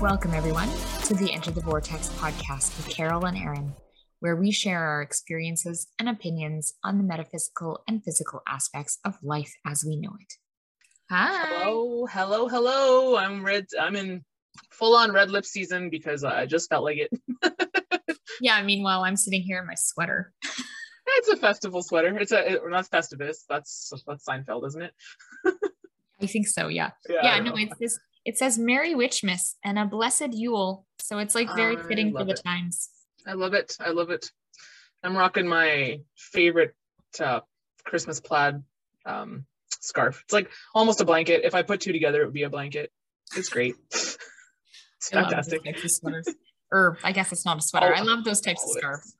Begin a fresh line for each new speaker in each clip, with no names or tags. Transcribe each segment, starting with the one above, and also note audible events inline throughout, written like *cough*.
Welcome, everyone, to the Enter the Vortex podcast with Carol and Erin, where we share our experiences and opinions on the metaphysical and physical aspects of life as we know it. Hi.
Hello, hello, hello. I'm red. I'm in full on red lip season because I just felt like it. *laughs*
yeah. Meanwhile, I'm sitting here in my sweater.
it's a festival sweater. It's a it, not Festivus. That's that's Seinfeld, isn't it? *laughs*
I think so. Yeah. Yeah. yeah no, it's this it says Merry Witchmas and a blessed Yule. So it's like very I fitting for the
it.
times.
I love it. I love it. I'm rocking my favorite uh, Christmas plaid um, scarf. It's like almost a blanket. If I put two together, it would be a blanket. It's great. *laughs* it's fantastic.
or I guess it's not a sweater. Oh, I love those types of scarves.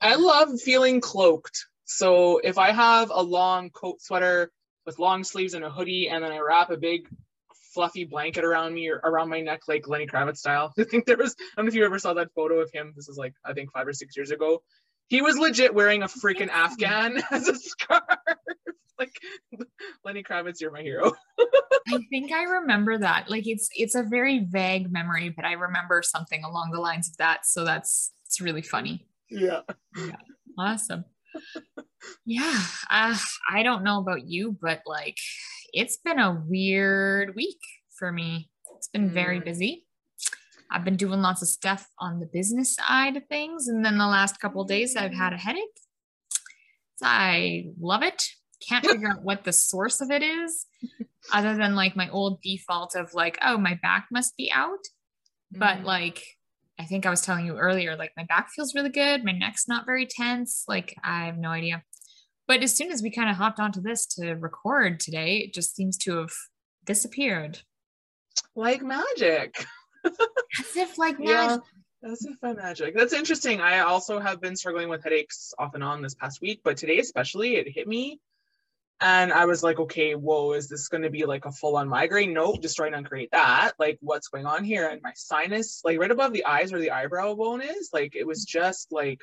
I love feeling cloaked. So if I have a long coat sweater with long sleeves and a hoodie, and then I wrap a big fluffy blanket around me or around my neck, like Lenny Kravitz style. *laughs* I think there was, I don't know if you ever saw that photo of him. This is like, I think five or six years ago. He was legit wearing a freaking *laughs* Afghan *laughs* as a scarf. like Lenny Kravitz, you're my hero.
I think I remember that. Like it's it's a very vague memory, but I remember something along the lines of that. So that's it's really funny.
Yeah.
Yeah. Awesome. yeah. Uh, I don't know about you, but like it's been a weird week for me. It's been very mm. busy. I've been doing lots of stuff on the business side of things. And then the last couple days, I've had a headache. So I love it. Can't figure out what the source of it is, *laughs* other than like my old default of like, oh, my back must be out. But mm. like, I think I was telling you earlier, like my back feels really good. My neck's not very tense. Like, I have no idea. But as soon as we kind of hopped onto this to record today, it just seems to have disappeared.
Like magic. *laughs*
as if like magic.
Yeah, as if by magic. That's interesting. I also have been struggling with headaches off and on this past week, but today especially it hit me. And I was like, okay, whoa, is this going to be like a full on migraine? Nope, just and to create that. Like, what's going on here? And my sinus, like right above the eyes where the eyebrow bone is, like it was just like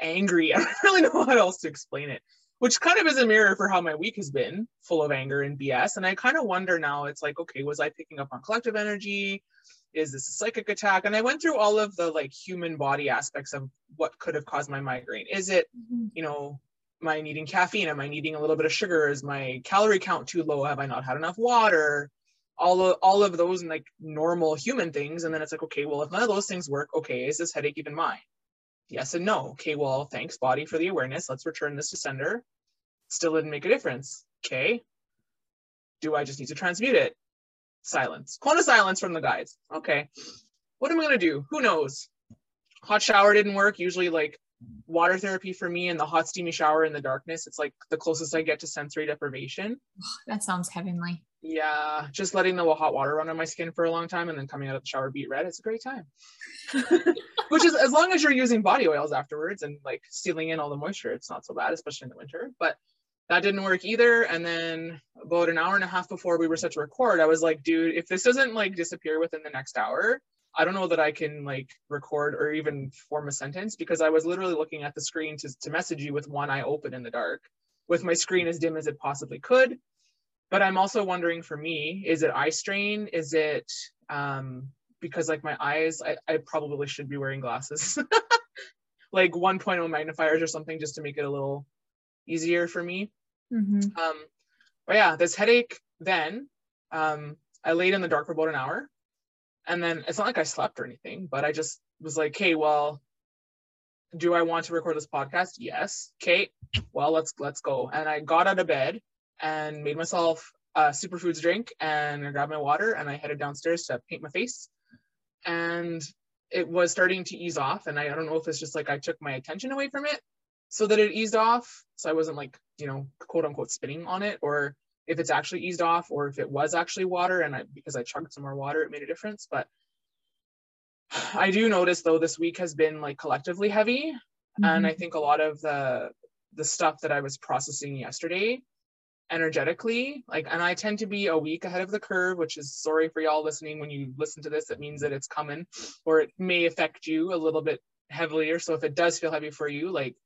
angry. *laughs* I don't really know how else to explain it, which kind of is a mirror for how my week has been full of anger and BS. And I kind of wonder now, it's like, okay, was I picking up on collective energy? Is this a psychic attack? And I went through all of the like human body aspects of what could have caused my migraine. Is it, mm-hmm. you know, am I needing caffeine? Am I needing a little bit of sugar? Is my calorie count too low? Have I not had enough water? All of all of those and like normal human things. And then it's like, okay, well, if none of those things work, okay, is this headache even mine? Yes and no. Okay, well, thanks, body, for the awareness. Let's return this to sender. Still didn't make a difference. Okay. Do I just need to transmute it? Silence. Of silence from the guides. Okay. What am I going to do? Who knows? Hot shower didn't work. Usually, like water therapy for me and the hot, steamy shower in the darkness, it's like the closest I get to sensory deprivation.
That sounds heavenly.
Yeah, just letting the hot water run on my skin for a long time and then coming out of the shower beet red. It's a great time. *laughs* Which is as long as you're using body oils afterwards and like sealing in all the moisture, it's not so bad, especially in the winter. But that didn't work either. And then about an hour and a half before we were set to record, I was like, dude, if this doesn't like disappear within the next hour, I don't know that I can like record or even form a sentence because I was literally looking at the screen to, to message you with one eye open in the dark, with my screen as dim as it possibly could but i'm also wondering for me is it eye strain? Is it um because like my eyes i, I probably should be wearing glasses. *laughs* Like 1.0 magnifiers or something just to make it a little easier for me. Mm-hmm. um but yeah this headache then um i laid in the dark for about an hour. And then it's not like i slept or anything but i just was like hey well do i want to record this podcast? Yes. Okay well let's let's go. And i got out of bed and made myself a superfoods drink and I grabbed my water and I headed downstairs to paint my face. And it was starting to ease off. And I, I don't know if it's just like I took my attention away from it so that it eased off. So I wasn't like, you know, quote unquote spinning on it, or if it's actually eased off, or if it was actually water and I because I chugged some more water, it made a difference. But *sighs* I do notice though this week has been like collectively heavy. Mm-hmm. And I think a lot of the the stuff that I was processing yesterday energetically like and i tend to be a week ahead of the curve which is sorry for y'all listening when you listen to this it means that it's coming or it may affect you a little bit heavier so if it does feel heavy for you like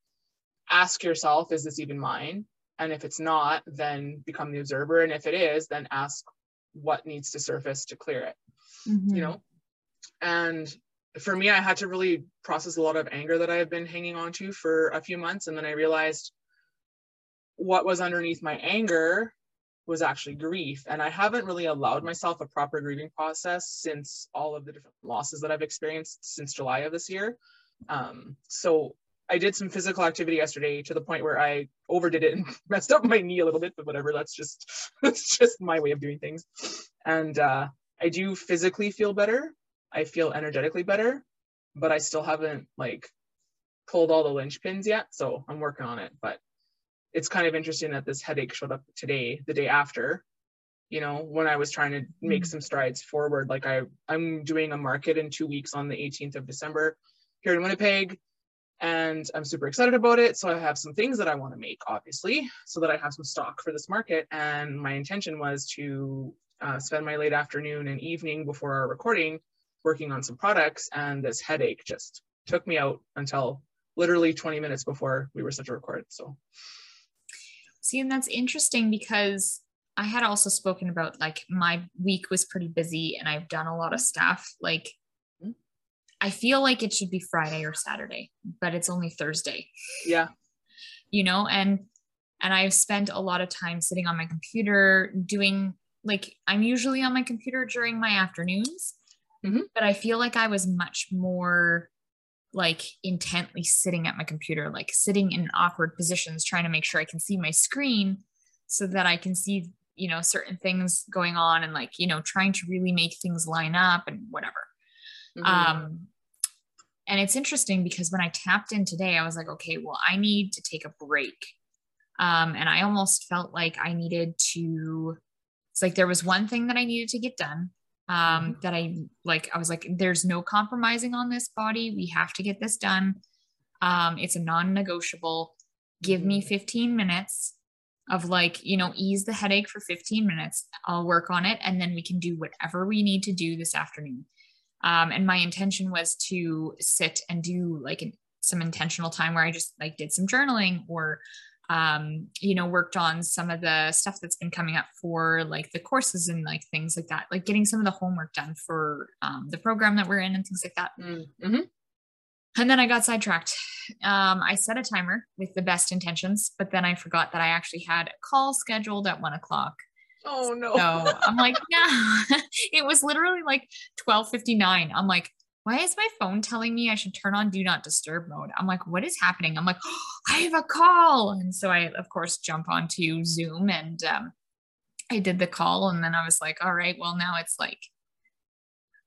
ask yourself is this even mine and if it's not then become the observer and if it is then ask what needs to surface to clear it
Mhm.
you know and for me i had to really process a lot of anger that i had been hanging on to for a few months and then i realized what was underneath my anger was actually grief. And i haven't really allowed myself a proper grieving process since all of the different losses that i've experienced since july of this year. Um, so i did some physical activity yesterday to the point where i overdid it and *laughs* messed up my knee a little bit but whatever that's just *laughs* that's just my way of doing things. And uh, i do physically feel better. I feel energetically better but i still haven't like pulled all the linchpins yet so i'm working on it. But it's kind of interesting that this headache showed up today the day after you know when i was trying to make
Mhm.
some strides forward. Like i i'm doing a market in two weeks on the 18th of december here in winnipeg and i'm super excited about it. So i have some things that i want to make obviously so that i have some stock for this market. And my intention was to uh, spend my late afternoon and evening before our recording working on some products and this headache just took me out until literally 20 minutes before we were set to record so
See, and that's interesting because I had also spoken about like my week was pretty busy and I've done a lot of stuff. Like. I feel like it should be Friday or Saturday, but it's only Thursday,
yeah *laughs*
you know, and and I've spent a lot of time sitting on my computer doing like I'm usually on my computer during my afternoons,
Mhm.
but I feel like I was much more like intently sitting at my computer, like sitting in awkward positions, trying to make sure I can see my screen so that I can see, you know, certain things going on and like, you know, trying to really make things line up and whatever.
Mhm.
Um, and it's interesting because when I tapped in today, I was like, okay, well, I need to take a break. Um, and I almost felt like I needed to, it's like there was one thing that I needed to get done. Um, that I like, I was like, there's no compromising on this body. We have to get this done. Um, it's a non negotiable. Give me 15 minutes of like, you know, ease the headache for 15 minutes. I'll work on it and then we can do whatever we need to do this afternoon. Um, and my intention was to sit and do like an, some intentional time where I just like did some journaling or, um, you know, worked on some of the stuff that's been coming up for like the courses and like things like that, like getting some of the homework done for um, the program that we're in and things like that.
Mm-hmm.
And then I got sidetracked. Um, I set a timer with the best intentions, but then I forgot that I actually had a call scheduled at one o'clock.
Oh no.
So I'm like, *laughs* no, it was literally like 1259. I'm like, why is my phone telling me I should turn on do not disturb mode? I'm like, what is happening? I'm like, oh, I have a call. And so I, of course, jump onto Zoom and um, I did the call. And then I was like, all right, well, now it's like,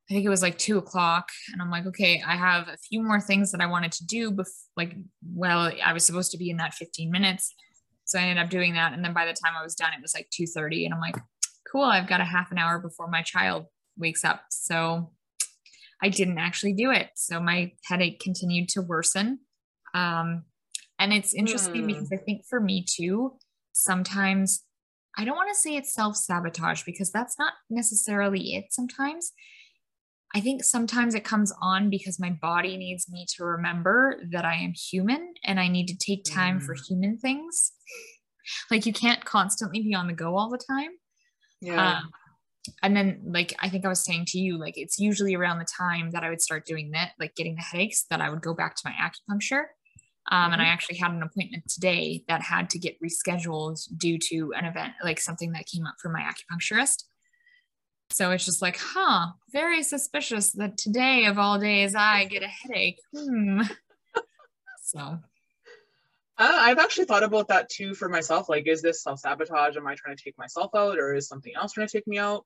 I think it was like two o'clock. And I'm like, okay, I have a few more things that I wanted to do. Bef- like, well, I was supposed to be in that 15 minutes. So I ended up doing that. And then by the time I was done, it was like 2.30. And I'm like, cool, I've got a half an hour before my child wakes up. So I didn't actually do it. So my headache continued to worsen. Um, and it's interesting
Hmm.
because I think for me too, sometimes I don't want to say it's self sabotage because that's not necessarily it sometimes. I think sometimes it comes on because my body needs me to remember that I am human and I need to take time for human things. Like you can't constantly be on the go all the time.
Yeah.
Um, and then, like, I think I was saying to you, like, it's usually around the time that I would start doing that, like getting the headaches, that I would go back to my acupuncture. Um, And I actually had an appointment today that had to get rescheduled due to an event, like something that came up for my acupuncturist. So it's just like, huh, very suspicious that today of all days I get a headache. Hmm. *laughs* So,
Uh, I've actually thought about that too for myself. Like, is this self sabotage? Am I trying to take myself out, or is something else trying to take me out?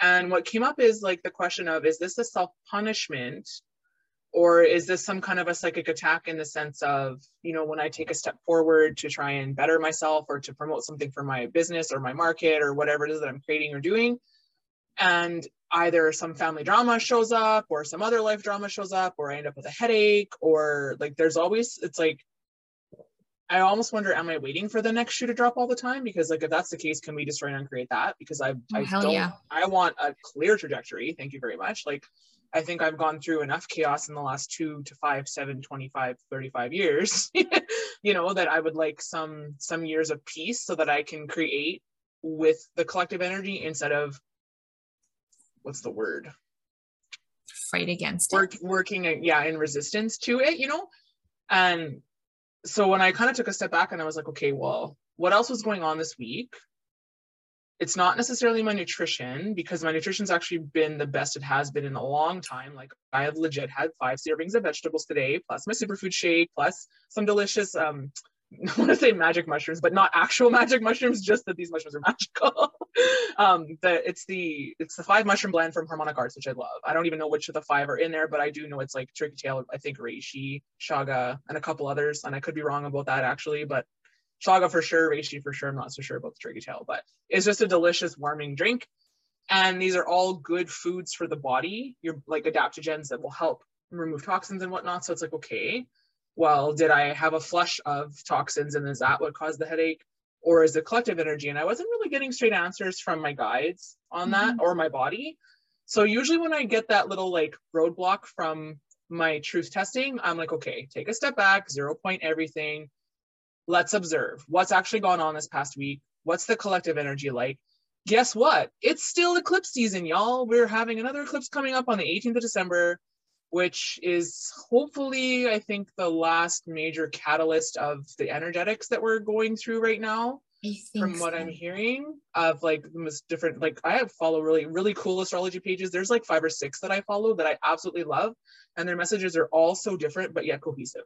And what came up is like the question of, is this a self punishment, or is this some kind of a psychic attack in the sense of, you know, when I take a step forward to try and better myself or to promote something for my business or my market or whatever it is that I'm creating or doing, and either some family drama shows up or some other life drama shows up or I end up with a headache or like there's always it's like I almost wonder, am I waiting for the next shoe to drop all the time? Because like if that's the case, can we just and create that? Because I
Oh,
I don't
yeah.
I want a clear trajectory. Thank you very much. Like I think I've gone through enough chaos in the last two to five, seven, 25, 35 years, *laughs* you know, that I would like some some years of peace so that I can create with the collective energy instead of what's the word
fight against
work
it.
working yeah in resistance to it you know and so when i kind of took a step back and i was like okay well what else was going on this week it's not necessarily my nutrition because my nutrition's actually been the best it has been in a long time. Like I have legit had five servings of vegetables today, plus my superfood shake, plus some delicious um I want to say magic mushrooms, but not actual *laughs* magic mushrooms, just that these mushrooms are *laughs* magical. um, the it's the it's the five mushroom blend from Harmonic Arts, which I love. I don't even know which of the five are in there, but I do know it's like turkey tail, I think reishi, Chaga, and a couple others. And I could be wrong about that actually, but Chaga for sure, reishi for sure. I'm not so sure about the turkey tail, but it's just a delicious warming drink. And these are all good foods for the body. You're like adaptogens that will help remove toxins and whatnot. So it's like, okay, well, did I have a flush of toxins and is that what caused the headache? Or is it collective energy? And I wasn't really getting straight answers from my guides on that
Mhm.
or my body. So usually when I get that little like roadblock from my truth testing, I'm like, okay, take a step back, zero point everything. Let's observe what's actually gone on this past week. What's the collective energy like? Guess what? It's still eclipse season, y'all. We're having another eclipse coming up on the 18th of December, which is hopefully, I think, the last major catalyst of the energetics that we're going through right now from what
so.
I'm hearing of like the most different like I have follow really really cool astrology pages. There's like five or six that I follow that I absolutely love, and their messages are all so different but yet cohesive.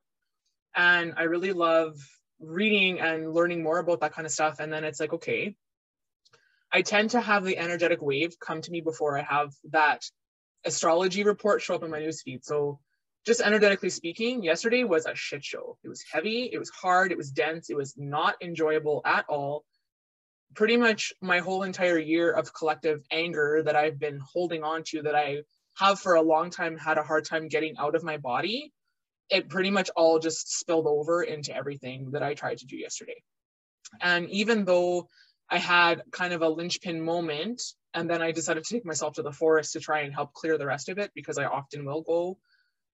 And I really love reading and learning more about that kind of stuff. And then it's like, okay, I tend to have the energetic wave come to me before I have that astrology report show up in my newsfeed. So just energetically speaking, yesterday was a shit show. It was heavy, it was hard, it was dense, it was not enjoyable at all. Pretty much my whole entire year of collective anger that I've been holding on to, that I have for a long time had a hard time getting out of my body, it pretty much all just spilled over into everything that I tried to do yesterday. And even though I had kind of a linchpin moment, and then I decided to take myself to the forest to try and help clear the rest of it because I often will go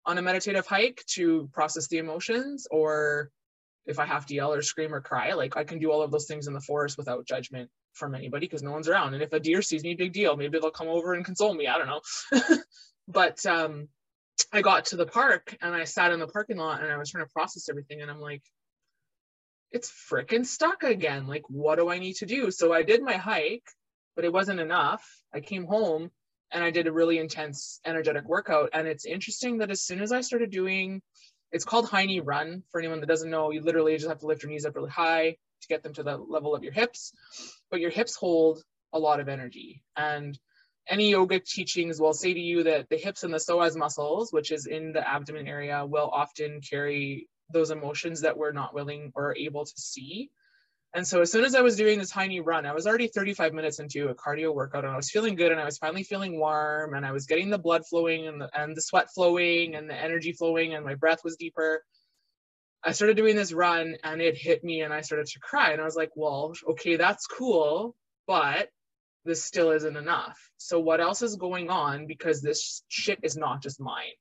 on a meditative hike to process the emotions or if I have to yell or scream or cry, like I can do all of those things in the forest without judgment from anybody because no one's around. And if a deer sees me, big deal. Maybe they'll come over and console me. I don't know. *laughs* but um, I got to the park and I sat in the parking lot and I was trying to process everything. And I'm like, it's freaking stuck again. Like, what do I need to do? So I did my hike, but it wasn't enough. I came home and I did a really intense energetic workout. And it's interesting that as soon as I started doing, it's called high knee run. For anyone that doesn't know, you literally just have to lift your knees up really high to get them to the level of your hips. But your hips hold a lot of energy. And any yoga teachings will say to you that the hips and the psoas muscles, which is in the abdomen area, will often carry those emotions that we're not willing or able to see. And so as soon as I was doing this tiny run, I was already 35 minutes into a cardio workout and I was feeling good and I was finally feeling warm and I was getting the blood flowing and the, and the sweat flowing and the energy flowing and my breath was deeper. I started doing this run and it hit me and I started to cry and I was like, well, okay, that's cool, but this still isn't enough. So what else is going on? Because this shit is not just mine.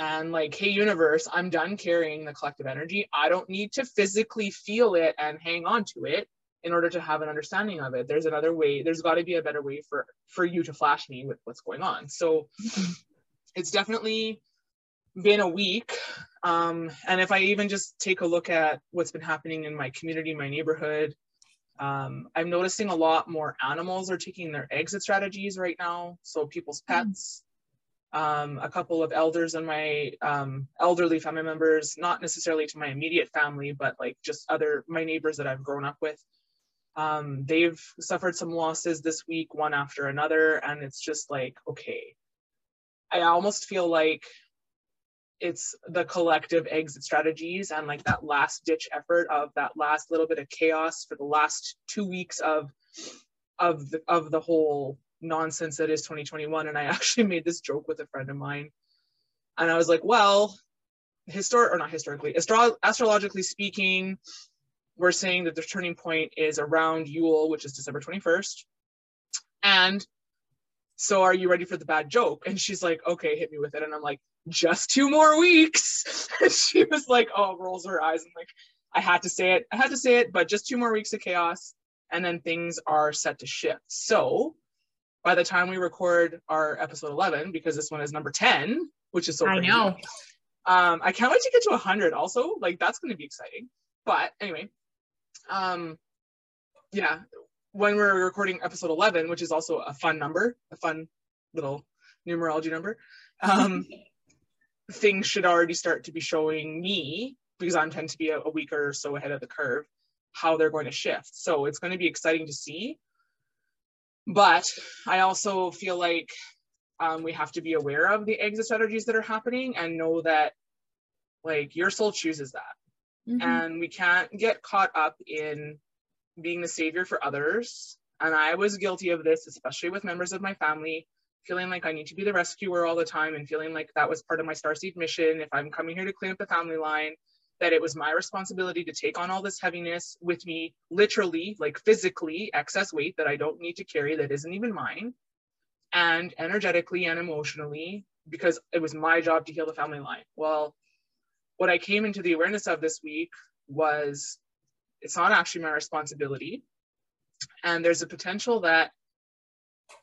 And like, hey, universe, I'm done carrying the collective energy. I don't need to physically feel it and hang on to it in order to have an understanding of it. There's another way. There's got to be a better way for for you to flash me with what's going on. So *laughs* it's definitely been a week. Um, and if I even just take a look at what's been happening in my community, my neighborhood, um, I'm noticing a lot more animals are taking their exit strategies right now. So people's pets, um, a couple of elders and my um, elderly family members, not necessarily to my immediate family, but like just other my neighbors that I've grown up with. Um, they've suffered some losses this week, one after another, and it's just like, okay, I almost feel like it's the collective exit strategies and like that last ditch effort of that last little bit of chaos for the last two weeks of of the, of the whole nonsense that is 2021 and i *laughs* actually made this joke with a friend of mine. And i was like well historic or not historically astro- astrologically speaking we're saying that the turning point is around yule which is december 21st and so are you ready for the bad joke? And she's like okay hit me with it. And i'm like just two more weeks. *laughs* And she was like oh rolls her eyes. And like i had to say it. I had to say it but just two more weeks of chaos and then things are set to shift. So by the time we record our episode 11, because this one is number 10, which is so
I know.
Um, I can't wait to get to 100 also. Like, that's going to be exciting. But anyway, um, yeah, when we're recording episode 11, which is also a fun number, a fun little numerology number, um, *laughs* things should already start to be showing me, because I tend to be a, a week or so ahead of the curve, how they're going to shift. So it's going to be exciting to see. But I also feel like um, we have to be aware of the exit strategies that are happening and know that like your soul chooses that.
Mhm.
and we can't get caught up in being the savior for others. And i was guilty of this especially with members of my family feeling like i need to be the rescuer all the time and feeling like that was part of my starseed mission. If i'm coming here to clean up the family line that it was my responsibility to take on all this heaviness with me literally like physically excess weight that i don't need to carry that isn't even mine and energetically and emotionally because it was my job to heal the family line well what I came into the awareness of this week was it's not actually my responsibility. And there's a potential that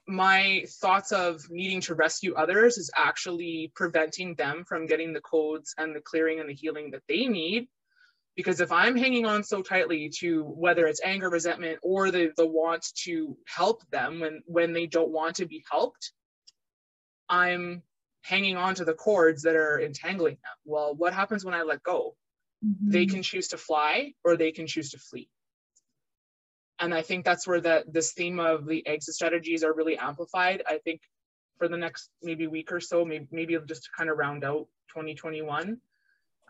my thoughts of needing to rescue others is actually preventing them from getting the codes and the clearing and the healing that they need. Because if I'm hanging on so tightly to whether it's anger, resentment, or the, the want to help them when, when they don't want to be helped, I'm hanging on to the cords that are entangling them. Well, what happens when I let go? They
Mhm.
can choose to fly or they can choose to flee. And I think that's where that this theme of the exit strategies are really amplified. I think for the next maybe week or so, maybe maybe just to kind of round out 2021,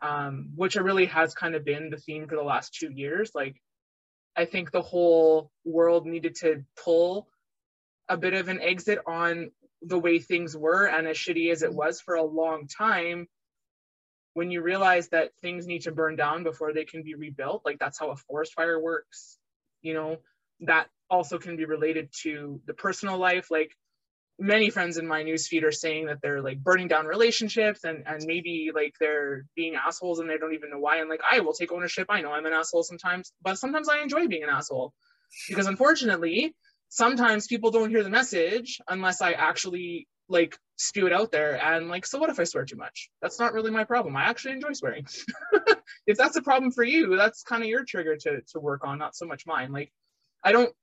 um, which it really has kind of been the theme for the last two years. Like, I think the whole world needed to pull a bit of an exit on the way things were and as shitty as it was for a long time when you realize that things need to burn down before they can be rebuilt like that's how a forest fire works you know that also can be related to the personal life. Like many friends in my newsfeed are saying that they're like burning down relationships and and maybe like they're being assholes and they don't even know why. And like i will take ownership. I know i'm an asshole sometimes but sometimes i enjoy being an asshole. Because unfortunately sometimes people don't hear the message unless I actually like spew it out there and like so what if I swear too much? That's not really my problem. I actually enjoy swearing. *laughs* if that's a problem for you, that's kind of your trigger to to work on, not so much mine. Like I don't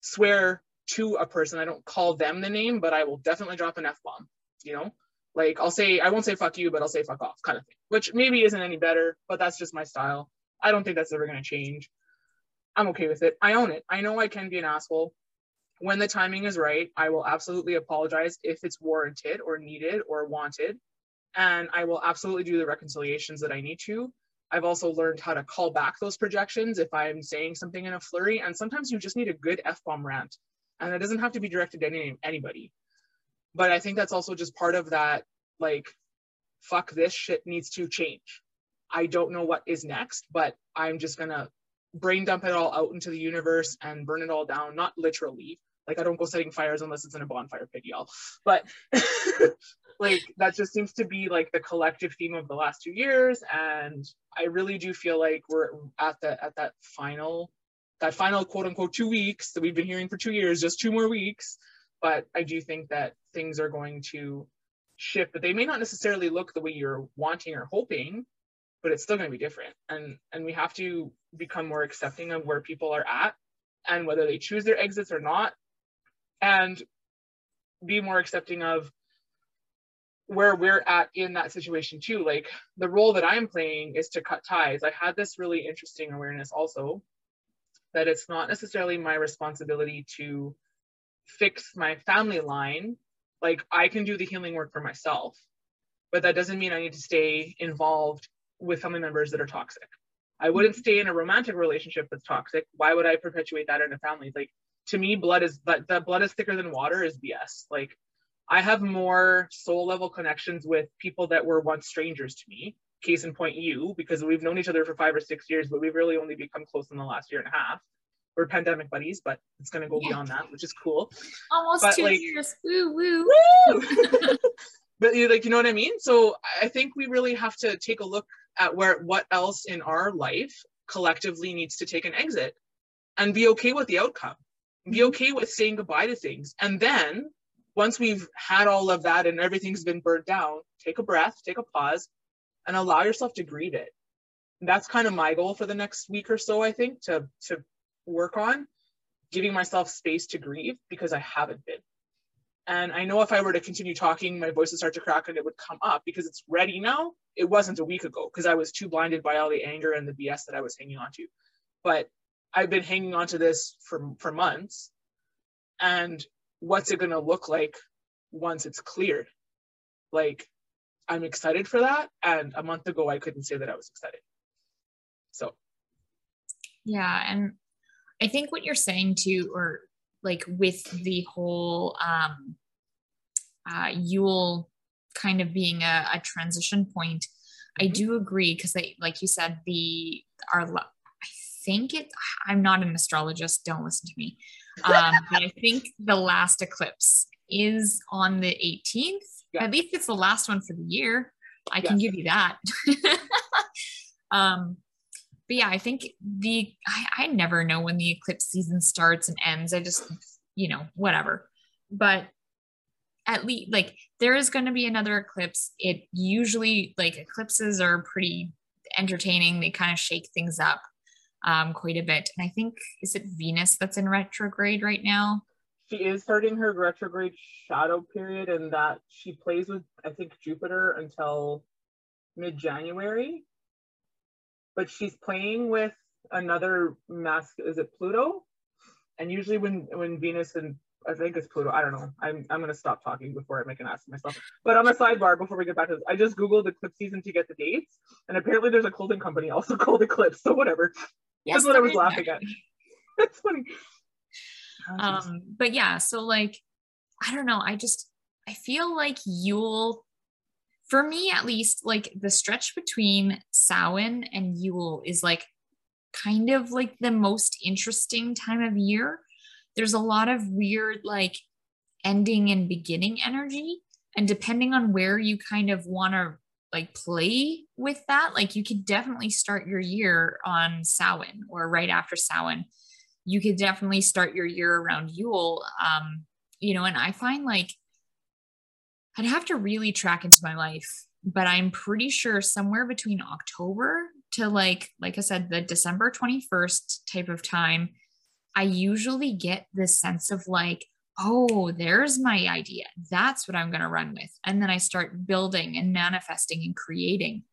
swear to a person. I don't call them the name, but I will definitely drop an F bomb, you know? Like I'll say I won't say fuck you, but I'll say fuck off kind of thing. Which maybe isn't any better, but that's just my style. I don't think that's ever going to change. I'm okay with it. I own it. I know I can be an asshole when the timing is right, I will absolutely apologize if it's warranted or needed or wanted. And I will absolutely do the reconciliations that I need to. I've also learned how to call back those projections if I'm saying something in a flurry. And sometimes you just need a good F bomb rant. And it doesn't have to be directed to any, anybody. But I think that's also just part of that, like, fuck this shit needs to change. I don't know what is next, but I'm just gonna brain dump it all out into the universe and burn it all down, not literally. Like I don't go setting fires unless it's in a bonfire pit, y'all. But *laughs* like that just seems to be like the collective theme of the last two years. And I really do feel like we're at the at that final, that final quote unquote two weeks that we've been hearing for two years, just two more weeks. But I do think that things are going to shift, but they may not necessarily look the way you're wanting or hoping, but it's still going to be different. And and we have to become more accepting of where people are at and whether they choose their exits or not and be more accepting of where we're at in that situation too. Like the role that i'm playing is to cut ties. I had this really interesting awareness also that it's not necessarily my responsibility to fix my family line. Like i can do the healing work for myself but that doesn't mean i need to stay involved with family members that are toxic I wouldn't stay in a romantic relationship that's toxic. Why would I perpetuate that in a family? Like to me, blood is but that blood is thicker than water is BS. Like I have more soul level connections with people that were once strangers to me. Case in point, you, because we've known each other for five or six years, but we've really only become close in the last year and a half. We're pandemic buddies, but it's gonna go
Yeah.
beyond that, which is cool.
Almost
But,
two
like-
years. Woo woo. *laughs*
Woo! *laughs* but you like you know what I mean? So I think we really have to take a look at where what else in our life collectively needs to take an exit and be okay with the outcome. Be mm-hmm. okay with saying goodbye to things. And then once we've had all of that and everything's been burned down, take a breath, take a pause, and allow yourself to grieve it. And that's kind of my goal for the next week or so, I think, to to work on giving myself space to grieve because I haven't been. And I know if I were to continue talking, my voice would start to crack and it would come up because it's ready now. It wasn't a week ago because I was too blinded by all the anger and the BS that I was hanging on to. But I've been hanging on to this for, for months. And what's it going to look like once it's cleared? Like, I'm excited for that. And a month ago, I couldn't say that I was excited. So,
yeah. And I think what you're saying too, or like with the whole um, uh, Yule kind of being a, a transition point, I mm-hmm. do agree because, like you said, the our I think it. I'm not an astrologist. Don't listen to me. Um, but I think the last eclipse is on the 18th. Yeah. At least it's the last one for the year. I can give you that. *laughs* um, but yeah, I think the I, I never know when the eclipse season starts and ends. I just, you know, whatever. But at least like there is going to be another eclipse. It usually like eclipses are pretty entertaining. They kind of shake things up um, quite a bit. And I think is it Venus that's in retrograde right now?
She is starting her retrograde shadow period, and that she plays with I think Jupiter until mid January but she's playing with another mask. Is it Pluto? And usually when when Venus and I think it's Pluto. I don't know. I'm I'm gonna stop talking before I make an ass of myself. But on the sidebar, before we get back to this, I just googled eclipse season to get the dates, and apparently there's a clothing company also *laughs* called Eclipse. So whatever. Yes, That's what I was laughing at. *laughs* That's funny.
Um, but yeah, so like, I don't know. I just I feel like Yule for me at least, like the stretch between Samhain and Yule is like kind of like the most interesting time of year. There's a lot of weird like ending and beginning energy. And depending on where you kind of want to like play with that, like you could definitely start your year on Samhain or right after Samhain. You could definitely start your year around Yule. Um, you know, and I find like I'd have to really track into my life, but I'm pretty sure somewhere between October to like, like I said, the December 21st type of time, I usually get this sense of like, oh, there's my idea. That's what I'm going to run with. And then I start building and manifesting and creating.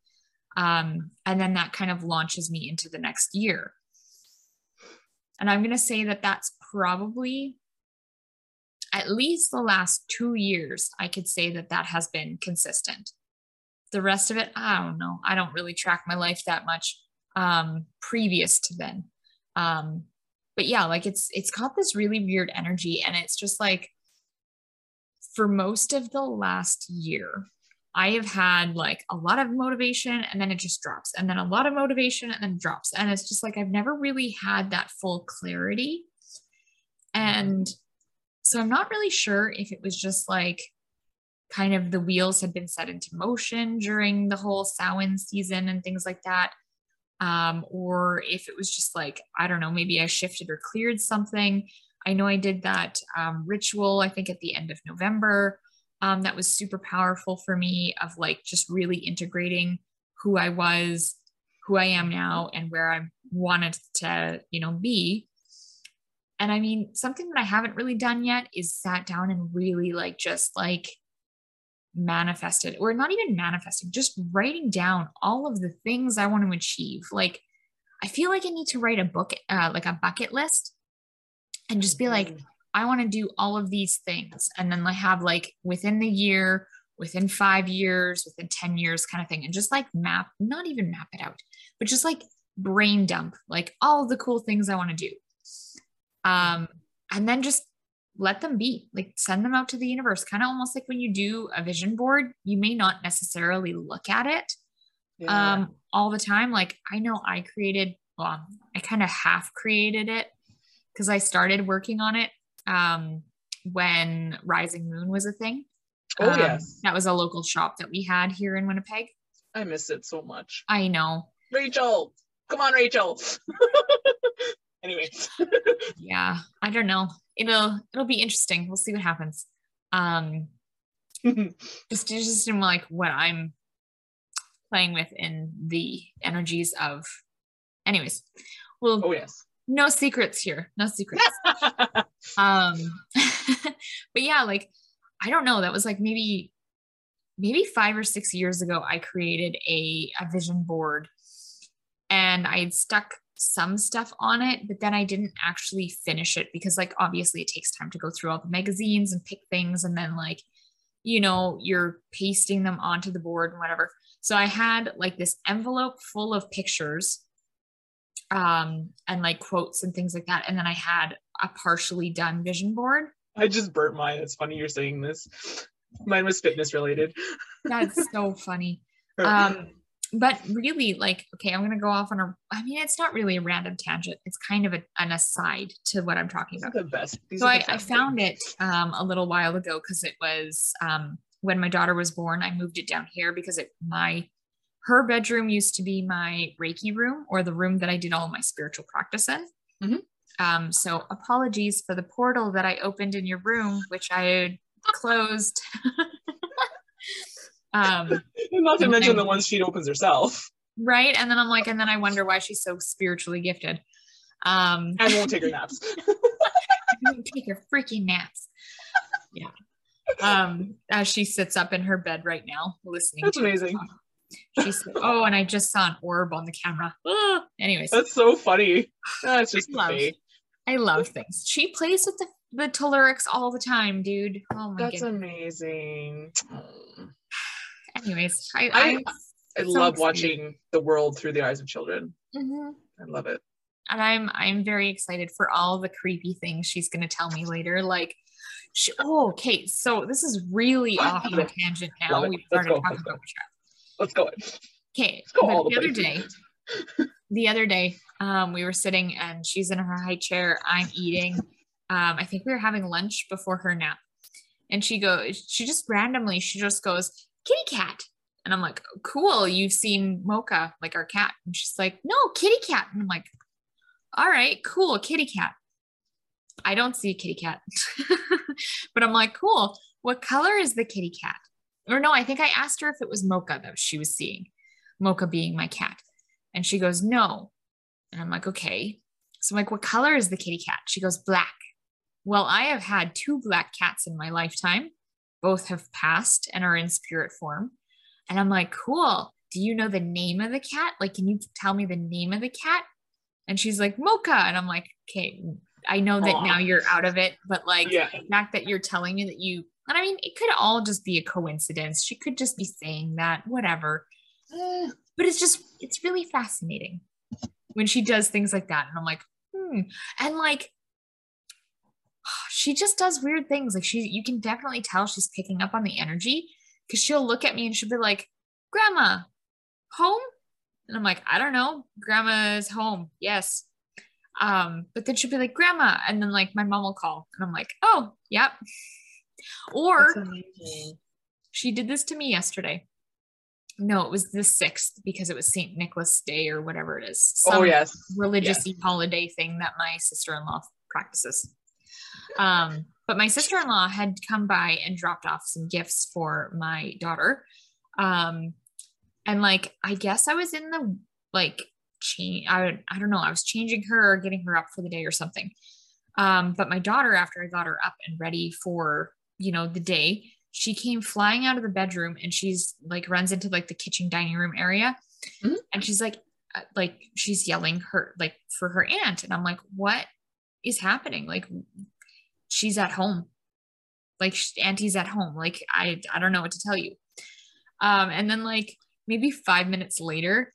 Um, and then that kind of launches me into the next year. And I'm going to say that that's probably at least the last two years, I could say that that has been consistent. The rest of it, I don't know. I don't really track my life that much um, previous to then. Um, but yeah, like it's it's got this really weird energy, and it's just like for most of the last year, I have had like a lot of motivation and then it just drops, and then a lot of motivation and then drops. And it's just like I've never really had that full clarity. And so I'm not really sure if it was just like kind of the wheels had been set into motion during the whole Samhain season and things like that. Um, or if it was just like, I don't know, maybe I shifted or cleared something. I know I did that um, ritual, I think at the end of November. Um, that was super powerful for me of like just really integrating who I was, who I am now, and where I wanted to, you know, be. And I mean, something that I haven't really done yet is sat down and really like just like manifested or not even manifesting, just writing down all of the things I want to achieve. Like, I feel like I need to write a book, uh, like a bucket list, and just be like, mm-hmm. I want to do all of these things. And then I have like within the year, within five years, within 10 years kind of thing. And just like map, not even map it out, but just like brain dump, like all the cool things I want to do um, and then just let them be like send them out to the universe kind of almost like when you do a vision board you may not necessarily look at it yeah. um all the time like i know i created well i kind of half created it because i started working on it um when rising moon was a thing.
Oh um, yes.
that was a local shop that we had here in winnipeg.
I miss it so much.
I know.
Rachel! Come on rachel! *laughs* Anyways *laughs*
yeah i don't know it'll it'll be interesting. We'll see what happens. Um, *laughs* just just in like what I'm playing with in the energies of. Anyways, well,
oh yes,
no secrets here, no secrets. *laughs* um, *laughs* but yeah, like I don't know. That was like maybe maybe five or six years ago. I created a a vision board, and I had stuck some stuff on it, but then I didn't actually finish it because, like, obviously it takes time to go through all the magazines and pick things. And then, like, you know, you're pasting them onto the board and whatever. So I had like this envelope full of pictures um, and like quotes and things like that. And then I had a partially done vision board.
I just burnt mine. It's funny you're saying this. Mine was fitness related.
That's so funny. *laughs* Um, but really like okay i'm going to go off on a i mean it's not really a random tangent. It's kind of a, an aside to what i'm talking
These
about.
the best. These
so I, I found it um, a little while ago because it was um, when my daughter was born i moved it down here because it my her bedroom used to be my reiki room or the room that i did all my spiritual practice in.
Mhm.
um, so apologies for the portal that i opened in your room which i closed *laughs* um, *laughs*
Not to mention the ones she opens herself
right and then i'm like and then i wonder why she's so spiritually gifted um *laughs*
and won't take her naps. *laughs*
won't take her freaking naps yeah um as she sits up in her bed right now listening
That's
to
amazing.
she said oh and i just saw an orb on the camera Ah. anyways
That's so funny. That's just
Love.
fake.
i love things she plays with the the tellurics all the time dude oh my god,
That's
god
amazing.
Anyways i
I-
i,
I
So
love watching the world through the eyes of children.
Mhm.
I love it.
and i'm i'm very excited for all the creepy things she's going to tell me later like she, oh okay so this is really off on a tangent now we've
Let's
started
go.
talking
Let's
about witchcraft
Let's go.
okay
Let's go the,
the other day *laughs* *laughs* the other day um we were sitting and she's in her high chair i'm eating um i think we were having lunch before her nap and she goes she just randomly she just goes kitty cat and i'm like cool you've seen mocha like our cat and she's like no kitty cat and i'm like all right cool kitty cat i don't see a kitty cat *laughs* but i'm like cool what color is the kitty cat or no i think i asked her if it was mocha that she was seeing mocha being my cat and she goes, No. And I'm like, Okay. So I'm like, What color is the kitty cat? She goes, Black. Well, I have had two black cats in my lifetime. Both have passed and are in spirit form. And I'm like, Cool. Do you know the name of the cat? Like, can you tell me the name of the cat? And she's like, Mocha. And I'm like, Okay. I know that
Aw.
now you're out of it, but like,
Yeah.
the fact that you're telling me that you, and I mean, it could all just be a coincidence. She could just be saying that, whatever
Eh,
but it's just it's really fascinating when she does things like that and i'm like hmm and like *sighs* she just does weird things like she you can definitely tell she's picking up on the energy because she'll look at me and she'll be like grandma home and i'm like i don't know grandma's home yes um but then she'll be like grandma and then like my mom will call and i'm like oh yep or she did this to me yesterday. No, it was the sixth because it was St. Nicholas Day or whatever it is.
Oh yes.
religious holiday thing that my sister-in-law practices. Um, but my sister-in-law had come by and dropped off some gifts for my daughter. Um, and like I guess I was in the like change I, I don't know, I was changing her or getting her up for the day or something. Um, but my daughter, after I got her up and ready for, you know, the day, she came flying out of the bedroom and she's like runs into like the kitchen dining room area.
Mhm.
And she's like, uh, like she's yelling her like for her aunt. And I'm like, what is happening? Like she's at home. Like auntie's at home. Like I, I don't know what to tell you. Um, and then like maybe five minutes later,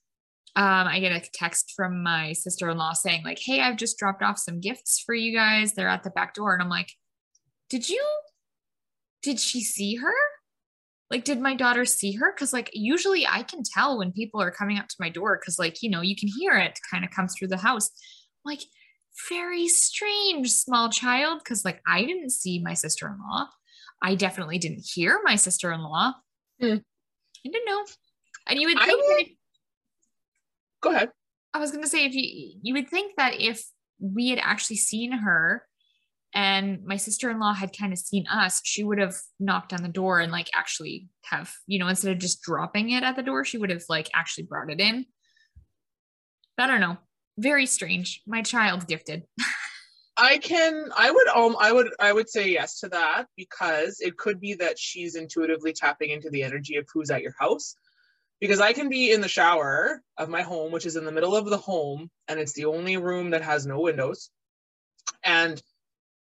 um, I get a text from my sister-in-law saying like, "Hey, I've just dropped off some gifts for you guys. They're at the back door." And I'm like, "Did you? Did she see her? Like, did my daughter see her? Because like usually I can tell when people are coming up to my door because like you know you can hear it kind of come through the house. Like, very strange, small child. Because like I didn't see my sister-in-law. I definitely didn't hear my sister-in-law.
Hmm.
I didn't know. And you would think
will-
that
Go ahead.
I was gonna say if you you would think that if we had actually seen her and my sister-in-law had kind of seen us she would have knocked on the door and like actually have you know instead of just dropping it at the door she would have like actually brought it in i don't know very strange my child gifted *laughs*
I can I would um I would I would say yes to that because it could be that she's intuitively tapping into the energy of who's at your house. Because I can be in the shower of my home, which is in the middle of the home, and it's the only room that has no windows. And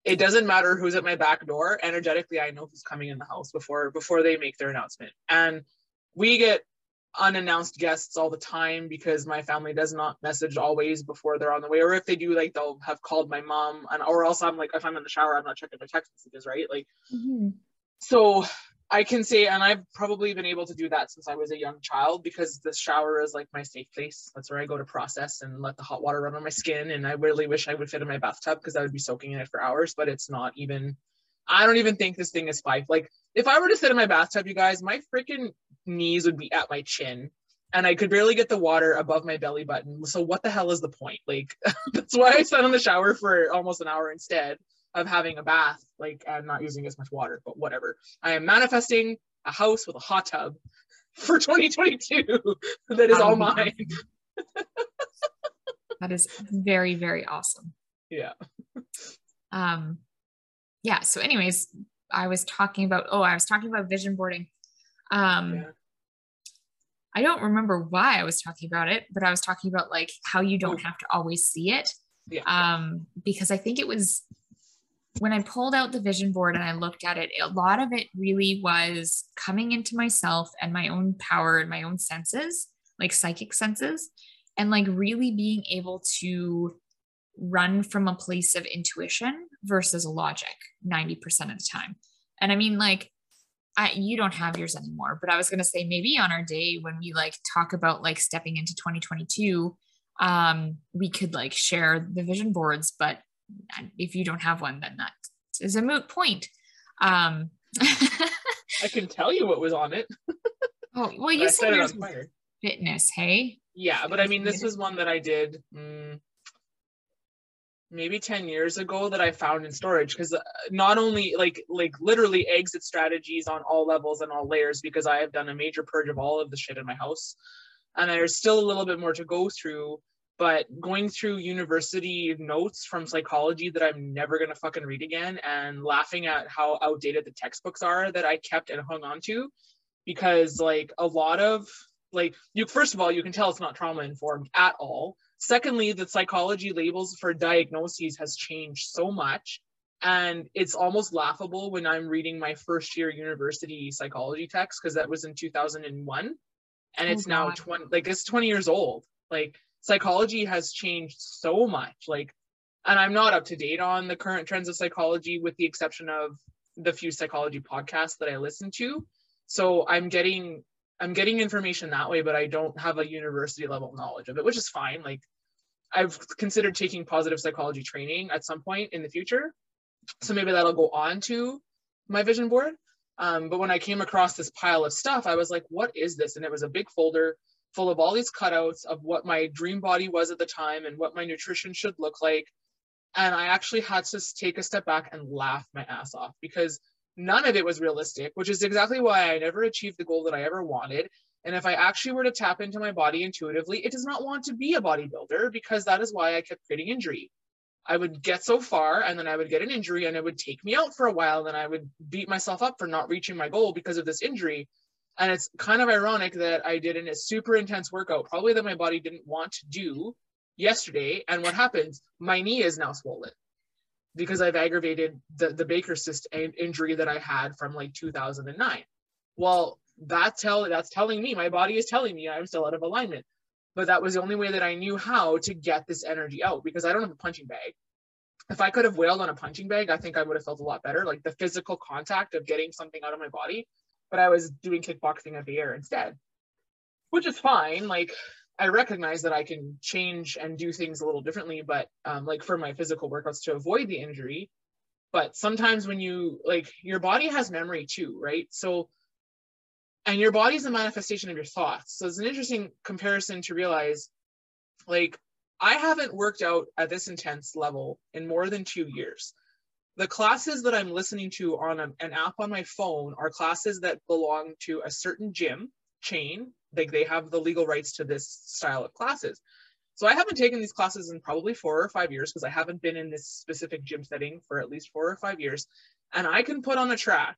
it doesn't matter who's at my back door. Energetically, I know who's coming in the house before before they make their announcement. And we get unannounced guests all the time because my family does not message always before they're on the way or if they do like they'll have called my mom and or else i'm like if i'm in the shower i'm not checking my text messages right like mm-hmm. so i can say and i've probably been able to do that since i was a young child because the shower is like my safe place that's where i go to process and let the hot water run on my skin and i really wish i would fit in my bathtub because i would be soaking in it for hours but it's not even I don't even think this thing is five. Like, if I were to sit in my bathtub, you guys, my freaking knees would be at my chin and I could barely get the water above my belly button. So what the hell is the point? Like *laughs* that's why I sat in the shower for almost an hour instead of having a bath, like and not using as much water, but whatever. I am manifesting a house with a hot tub *laughs* for 2022 *laughs* that is all mine.
that is very, very awesome.
Yeah.
Um yeah, so anyways, I was talking about oh, I was talking about vision boarding. Um yeah. I don't remember why I was talking about it, but I was talking about like how you don't oh. have to always see it. Yeah. Um, because I think it was when I pulled out the vision board and I looked at it, a lot of it really was coming into myself and my own power and my own senses, like psychic senses, and like really being able to run from a place of intuition versus logic 90% of the time. And I mean, like, I, you don't have yours anymore, but I was going to say maybe on our day when we like talk about like stepping into 2022, um, we could like share the vision boards, but if you don't have one, then that is a moot point. Um, *laughs*
I can tell you what was on it.
oh, well, you said, said it fitness, hey?
Yeah, but I mean, this was one that I did. Mm, maybe 10 years ago that I found in storage because uh, not only like like literally exit strategies on all levels and all layers because I have done a major purge of all of the shit in my house. And there's still a little bit more to go through but going through university notes from psychology that I'm never going to fucking read again and laughing at how outdated the textbooks are that I kept and hung on to because like a lot of like you first of all you can tell it's not trauma informed at all Secondly, the psychology labels for diagnoses has changed so much. And it's almost laughable when I'm reading my first year university psychology text, because that was in 2001. And oh it's oh, now 20, like it's 20 years old. Like psychology has changed so much. Like, and I'm not up to date on the current trends of psychology, with the exception of the few psychology podcasts that I listen to. So I'm getting I'm getting information that way, but I don't have a university level knowledge of it, which is fine. Like I've considered taking positive psychology training at some point in the future. So maybe that'll go on to my vision board. Um, but when I came across this pile of stuff, I was like, what is this? And it was a big folder full of all these cutouts of what my dream body was at the time and what my nutrition should look like. And I actually had to take a step back and laugh my ass off because none of it was realistic, which is exactly why I never achieved the goal that I ever wanted. And if I actually were to tap into my body intuitively, it does not want to be a bodybuilder because that is why I kept creating injury. I would get so far and then I would get an injury and it would take me out for a while. Then I would beat myself up for not reaching my goal because of this injury. And it's kind of ironic that I did a super intense workout, probably that my body didn't want to do yesterday. And what happens? My knee is now swollen because I've aggravated the, the Baker cyst injury that I had from like 2009. Well, that tell that's telling me my body is telling me I'm still out of alignment. But that was the only way that I knew how to get this energy out because I don't have a punching bag. If I could have wailed on a punching bag, I think I would have felt a lot better, like the physical contact of getting something out of my body. But I was doing kickboxing at the air instead, which is fine. Like I recognize that I can change and do things a little differently, but um, like for my physical workouts to avoid the injury. But sometimes when you like your body has memory too, right? So, and your body's a manifestation of your thoughts. So it's an interesting comparison to realize like I haven't worked out at this intense level in more than two years. the classes that I'm listening to on a, an app on my phone are classes that belong to a certain gym chain. Like they have the legal rights to this style of classes. So I haven't taken these classes in probably four or five years because I haven't been in this specific gym setting for at least four or five years. And I can put on a track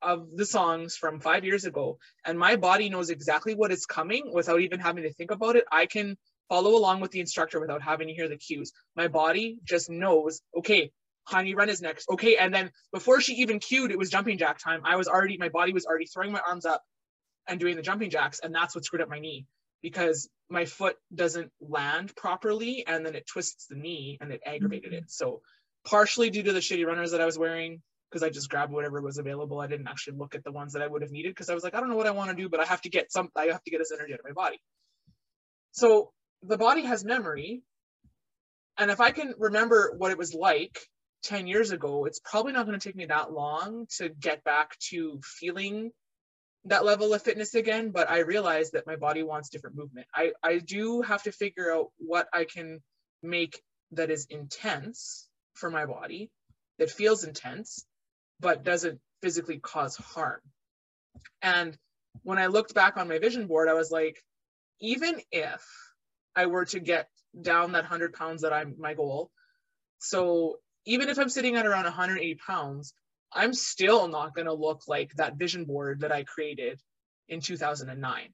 of the songs from five years ago, and my body knows exactly what is coming without even having to think about it. I can follow along with the instructor without having to hear the cues. My body just knows, okay, honey run is next. Okay. And then before she even cued, it was jumping jack time. I was already, my body was already throwing my arms up and doing the jumping jacks. And that's what screwed up my knee because my foot doesn't land properly and then it twists the knee and it aggravated it. So partially due to the shitty runners that I was wearing, because I just grabbed whatever was available. I didn't actually look at the ones that I would have needed because I was like, I don't know what I want to do, but I have to get some, I have to get this energy out of my body. So the body has memory. And if I can remember what it was like 10 years ago, it's probably not going to take me that long to get back to feeling that level of fitness again. But I realize that my body wants different movement. I, I do have to figure out what I can make that is intense for my body, that feels intense, but doesn't physically cause harm. And when I looked back on my vision board, I was like, even if I were to get down that 100 pounds that I'm my goal, so even if I'm sitting at around 180 pounds, I'm still not going to look like that vision board that I created in 2009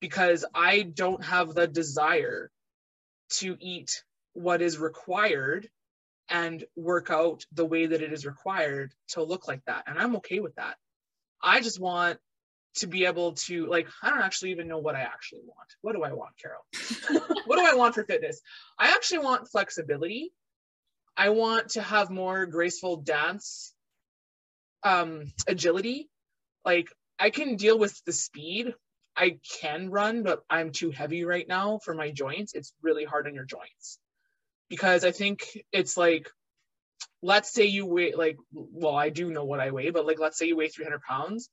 because I don't have the desire to eat what is required and work out the way that it is required to look like that. And I'm okay with that. I just want to be able to, like, I don't actually even know what I actually want. What do I want, Carol? *laughs* what do I want for fitness? I actually want flexibility I want to have more graceful dance um, agility. Like I can deal with the speed. I can run, but I'm too heavy right now for my joints. It's really hard on your joints because I think it's like, let's say you weigh like, well, I do know what I weigh, but like, let's say you weigh 300 pounds.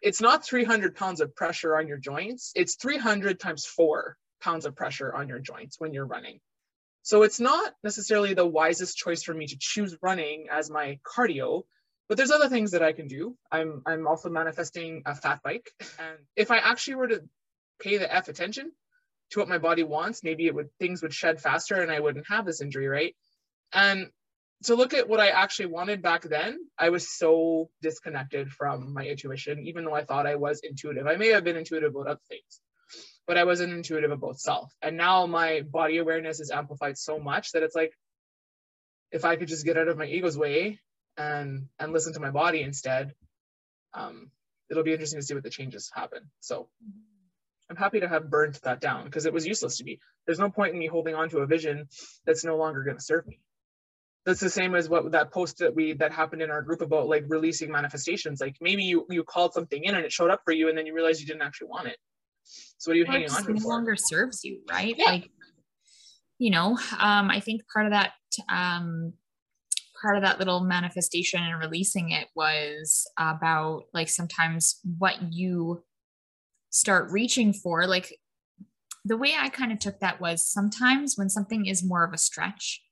It's not 300 pounds of pressure on your joints. It's 300 times four pounds of pressure on your joints when you're running. So it's not necessarily the wisest choice for me to choose running as my cardio, but there's other things that I can do. I'm I'm also manifesting a fat bike, and if I actually were to pay the f attention to what my body wants, maybe it would things would shed faster and I wouldn't have this injury, right? And to look at what I actually wanted back then, I was so disconnected from my intuition, even though I thought I was intuitive. I may have been intuitive about other things but I wasn't intuitive about self. And now my body awareness is amplified so much that it's like, if I could just get out of my ego's way and and listen to my body instead, um, it'll be interesting to see what the changes happen. So I'm happy to have burned that down because it was useless to me. There's no point in me holding on to a vision that's no longer going to serve me. That's the same as what that post that we that happened in our group about like releasing manifestations. Like maybe you you called something in and it showed up for you, and then you realized you didn't actually want it. So what are you hanging on to? No
for? longer serves you, right? Yeah. Like, you know, um, I think part of that, um, part of that little manifestation and releasing it was about like sometimes what you start reaching for. Like the way I kind of took that was sometimes when something is more of a stretch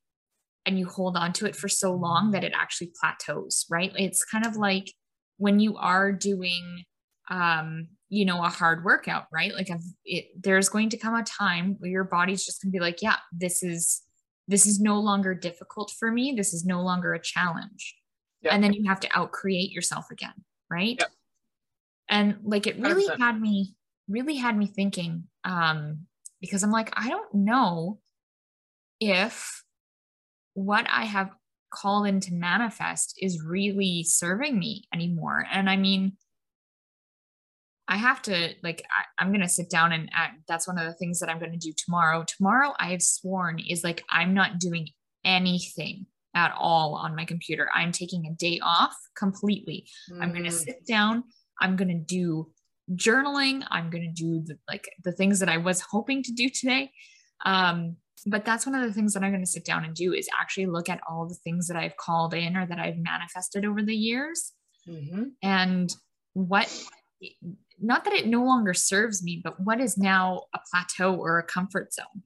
and you hold on to it for so long that it actually plateaus, right? It's kind of like when you are doing um you know a hard workout right like it, there's going to come a time where your body's just going to be like yeah this is this is no longer difficult for me this is no longer a challenge yep. and then you have to outcreate yourself again right yep. and like it really 100%. had me really had me thinking um because i'm like i don't know if what i have called in to manifest is really serving me anymore and i mean I have to like I, am gonna sit down and act. that's one of the things that I'm gonna do tomorrow. Tomorrow I have sworn is like I'm not doing anything at all on my computer. I'm taking a day off completely. Mm. I'm gonna sit down. I'm gonna do journaling. I'm gonna do the, like the things that I was hoping to do today. Um, but that's one of the things that I'm going to sit down and do is actually look at all the things that I've called in or that I've manifested over the years mm-hmm. and what not that it no longer serves me, but what is now a plateau or a comfort zone?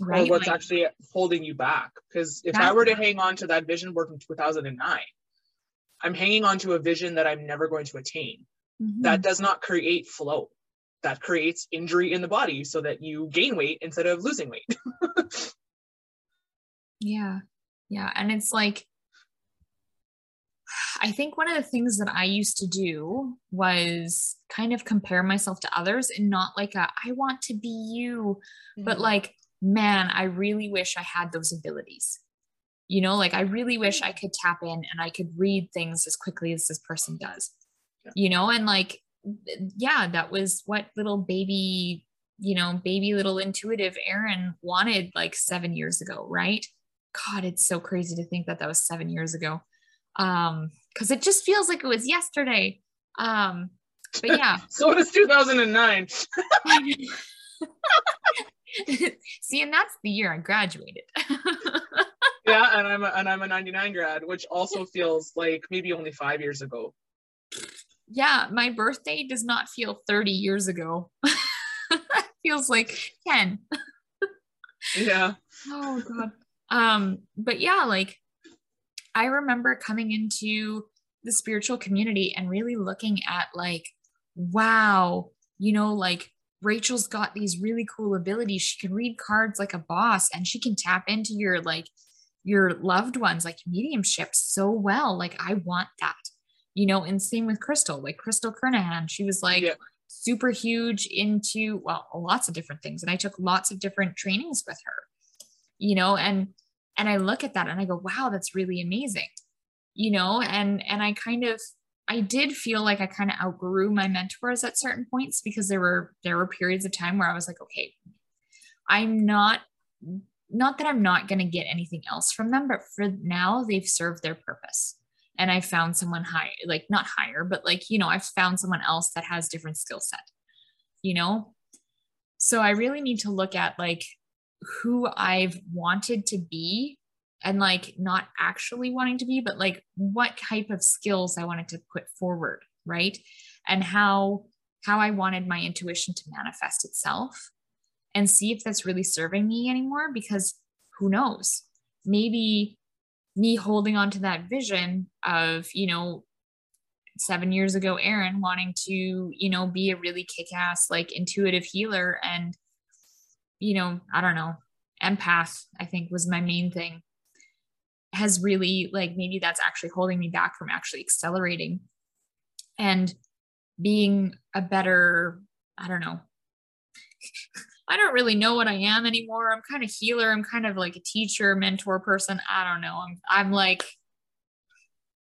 right
or what's
Like,
actually holding you back because if i were to hang on to that vision board from 2009 i'm hanging on to a vision that i'm never going to attain
mhm.
that does not create flow that creates injury in the body so that you gain weight instead of losing weight *laughs*
Yeah. Yeah. And it's like, I think one of the things that I used to do was kind of compare myself to others and not like a, I want to be you, but like, man, I really wish I had those abilities. You know, like I really wish I could tap in and I could read things as quickly as this person does.
Yeah.
You know, and like, yeah, that was what little baby, you know, baby little intuitive Erin wanted like seven years ago, right? God, it's so crazy to think that that was seven years ago. Um, because it just feels like it was yesterday. Um, but yeah, *laughs*
so it is 2009 *laughs*
see, and that's the year I graduated. *laughs*
yeah and i'm a, and i'm a 99 grad which also feels like maybe only five years ago
yeah, my birthday does not feel 30 years ago. it feels like 10.
yeah
Oh god. Um, but yeah, like I remember coming into the spiritual community and really looking at like, wow, you know, like Rachel's got these really cool abilities. She can read cards like a boss and she can tap into your like your loved ones, like mediumship so well. Like I want that. You know, and same with Crystal, like Crystal Kernahan. She was like
Yeah.
super huge into well, lots of different things. And I took lots of different trainings with her you know and and i look at that and i go wow that's really amazing you know and and i kind of i did feel like i kind of outgrew my mentors at certain points because there were there were periods of time where i was like okay i'm not not that i'm not going to get anything else from them but for now they've served their purpose. And i found someone high like not higher but like you know i've found someone else that has different skill set you know? So i really need to look at like who I've wanted to be and like not actually wanting to be, but like what type of skills I wanted to put forward, right? And how how I wanted my intuition to manifest itself and see if that's really serving me anymore because who knows? Maybe me holding on to that vision of, you know, seven years ago, Erin wanting to, you know, be a really kick ass, like intuitive healer and you know, I don't know, empath, I think was my main thing, has really like maybe that's actually holding me back from actually accelerating and being a better, I don't know. *laughs* I don't really know what I am anymore. I'm kind of healer. I'm kind of like a teacher, mentor person. I don't know. I'm I'm like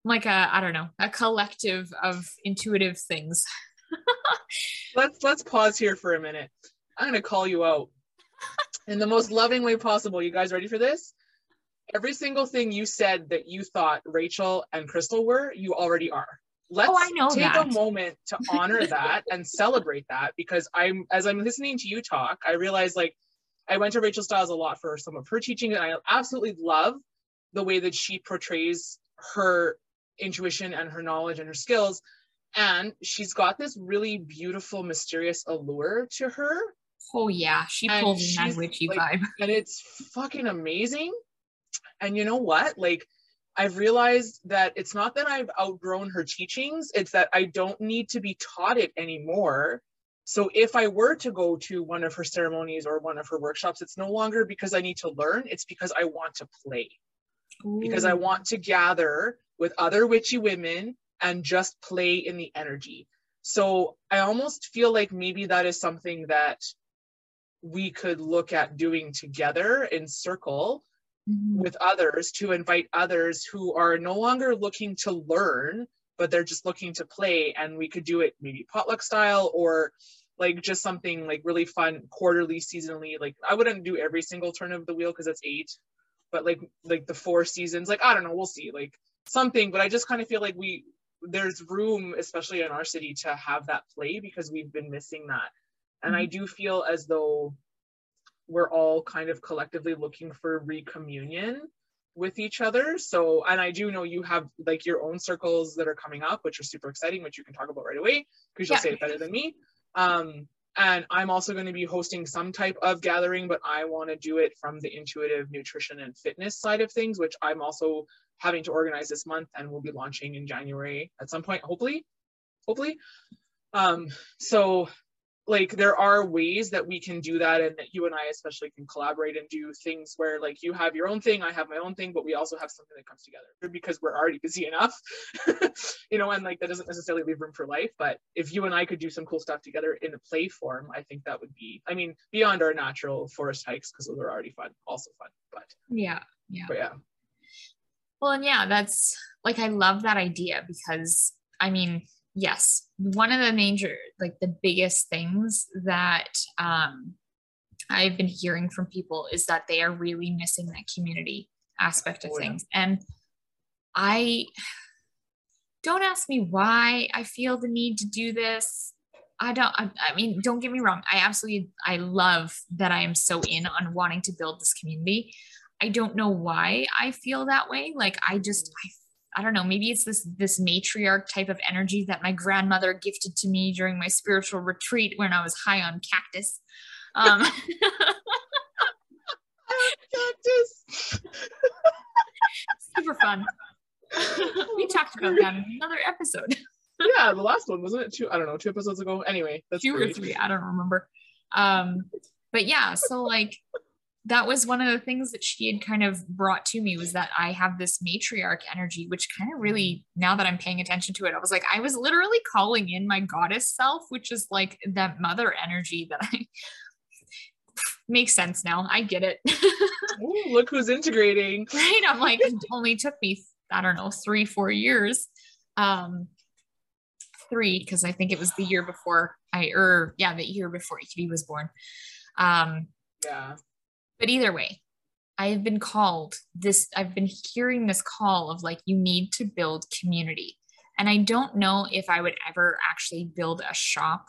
like a I don't know, a collective of intuitive things. *laughs*
let's let's pause here for a minute i'm going to call you out in the most loving way possible. You guys ready for this? Every single thing you said that you thought rachel and crystal were you already are. Let's
Oh, I know
take
that.
a moment to *laughs* honor that and celebrate that because i'm as i'm listening to you talk i realize like i went to rachel styles a lot for some of her teaching and i absolutely love the way that she portrays her intuition and her knowledge and her skills. And she's got this really beautiful mysterious allure to her
Oh yeah, she pulls that
she's,
witchy
like,
vibe. *laughs*
and it's fucking amazing. And you know what? Like, I've realized that it's not that I've outgrown her teachings, it's that I don't need to be taught it anymore. So if I were to go to one of her ceremonies or one of her workshops, it's no longer because I need to learn, it's because I want to play, because I want to gather with other witchy women and just play in the energy. So I almost feel like maybe that is something that we could look at doing together in circle
Mhm.
with others to invite others who are no longer looking to learn but they're just looking to play and we could do it maybe potluck style or like just something like really fun quarterly seasonally like i wouldn't do every single turn of the wheel because that's eight but like like the four seasons like i don't know we'll see like something but i just kind of feel like we there's room especially in our city to have that play because we've been missing that and i do feel as though we're all kind of collectively looking for recommunion with each other. So, and I do know you have like your own circles that are coming up, which are super exciting, which you can talk about right away because you'll
Yeah.
say it better than me. Um, And I'm also going to be hosting some type of gathering, but I want to do it from the intuitive nutrition and fitness side of things, which I'm also having to organize this month and we'll be launching in January at some point, hopefully. Hopefully. Um, so like there are ways that we can do that and that you and I especially can collaborate and do things where like you have your own thing, I have my own thing, but we also have something that comes together because we're already busy enough, *laughs* you know, and like that doesn't necessarily leave room for life. But if you and I could do some cool stuff together in a play form, I think that would be, I mean, beyond our natural forest hikes, because those are already fun, also fun, but
yeah, yeah.
But yeah.
Well, and yeah, that's like, I love that idea because I mean, yes. One of the major like the biggest things that um, i've been hearing from people is that they are really missing that community aspect of oh, things. Yeah. and i don't ask me why i feel the need to do this. I don't I, I mean don't get me wrong. I absolutely i love that i am so in on wanting to build this community. I don't know why i feel that way. Like i just i I don't know, maybe it's this this matriarch type of energy that my grandmother gifted to me during my spiritual retreat when I was high on cactus. Um, cactus. *laughs* *laughs* Super fun. *laughs* we talked about that in another episode.
yeah, the last one wasn't it? Two, I don't know, two episodes ago. Anyway,
that's two great. or three. I don't remember. Um, but yeah, so like that was one of the things that she had kind of brought to me was that I have this matriarch energy, which kind of really, now that I'm paying attention to it, I was like, I was literally calling in my goddess self, which is like that mother energy that I *laughs* makes sense now. I get it. *laughs*
Ooh, look who's integrating.
Right. I'm like, *laughs* it only took me, I don't know, three, four years. Um, three, because I think it was the year before I, or yeah, the year before he was born. Um,
yeah
but either way, I have been called this, I've been hearing this call of like, you need to build community. And I don't know if I would ever actually build a shop.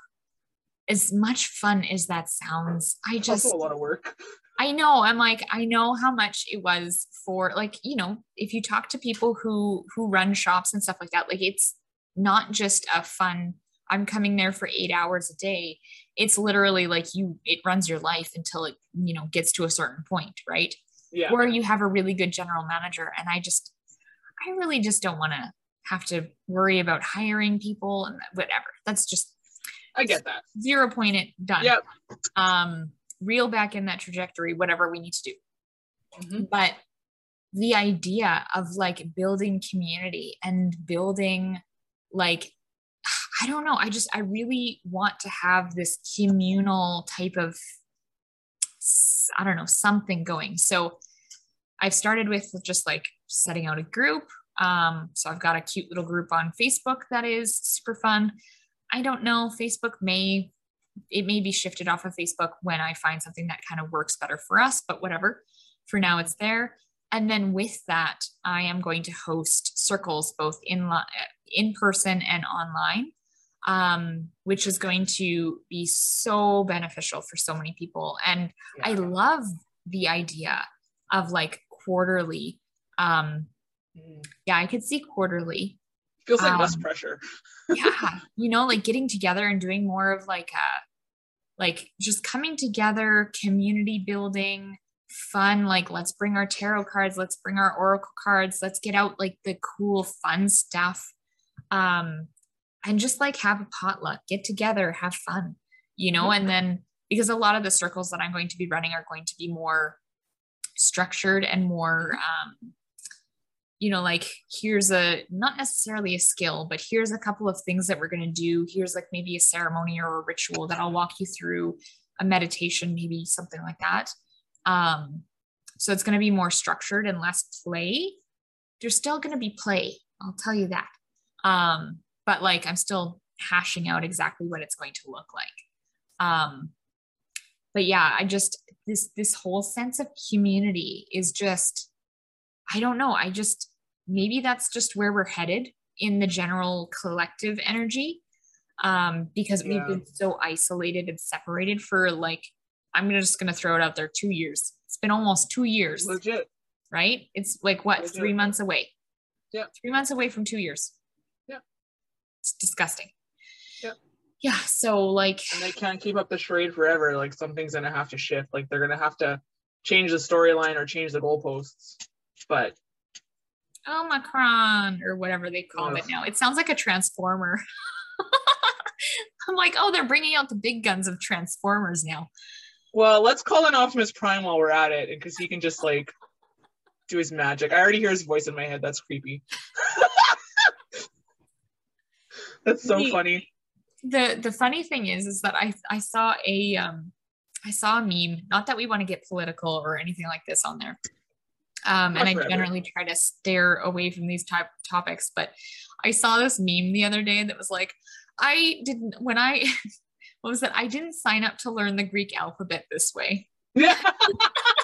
As much fun as that sounds, I just
a lot of work.
I know. I'm like, I know how much it was for like, you know, if you talk to people who who run shops and stuff like that, like it's not just a fun I'm coming there for eight hours a day. It's literally like you, it runs your life until it, you know, gets to a certain point, right?
Yeah.
Or you have a really good general manager. And I just, I really just don't want to have to worry about hiring people and whatever. That's just,
I get that.
Zero point it done.
Yep.
Um, reel back in that trajectory, whatever we need to do. Mm-hmm. But the idea of like building community and building like I don't know. I just, I really want to have this communal type of, I don't know, something going. So I've started with just like setting out a group. Um, so I've got a cute little group on Facebook that is super fun. I don't know. Facebook may, it may be shifted off of Facebook when I find something that kind of works better for us, but whatever. For now, it's there. And then with that, I am going to host circles both in in person and online um, which is going to be so beneficial for so many people. And yeah. I love the idea of like quarterly. Um, mm. yeah, I could see quarterly.
Feels like um, less pressure. *laughs*
yeah, *laughs* you know, like getting together and doing more of like a, uh, like just coming together, community building, fun. Like let's bring our tarot cards, let's bring our oracle cards, let's get out like the cool, fun stuff. Um, and just like have a potluck, get together, have fun, you know, and then because a lot of the circles that I'm going to be running are going to be more structured and more um, you know like here's a not necessarily a skill but here's a couple of things that we're going to do. Here's like maybe a ceremony or a ritual that i'll walk you through a meditation maybe something like that. Um, so it's going to be more structured and less play. There's still going to be play i'll tell you that. Um, but like I'm still hashing out exactly what it's going to look like. Um, but yeah, I just this this whole sense of community is just I don't know. I just maybe that's just where we're headed in the general collective energy um, because yeah. we've been so isolated and separated for like I'm just gonna throw it out there two years. It's been almost two years.
Legit.
Right? It's like what Legit. three months away.
Yeah.
Three months away from two years. It's disgusting.
Yep.
yeah, so like
and they can't keep up the charade forever. Like something's gonna have to shift. Like they're gonna have to change the storyline or change the goalposts. But
Omicron or whatever they call it now. It sounds like a transformer. *laughs* I'm like, oh, they're bringing out the big guns of Transformers now.
well, let's call in Optimus Prime while we're at it, because he can just like do his magic. I already hear his voice in my head. That's creepy. *laughs* That's so
The-
funny.
the the funny thing is is that I I saw a um I saw a meme. Not that we want to get political or anything like this on there. Um, and I generally try to steer away from these type topics, but I saw this meme the other day that was like, I didn't when I *laughs* what was that? I didn't sign up to learn the Greek alphabet this way.
Yeah. *laughs* *laughs*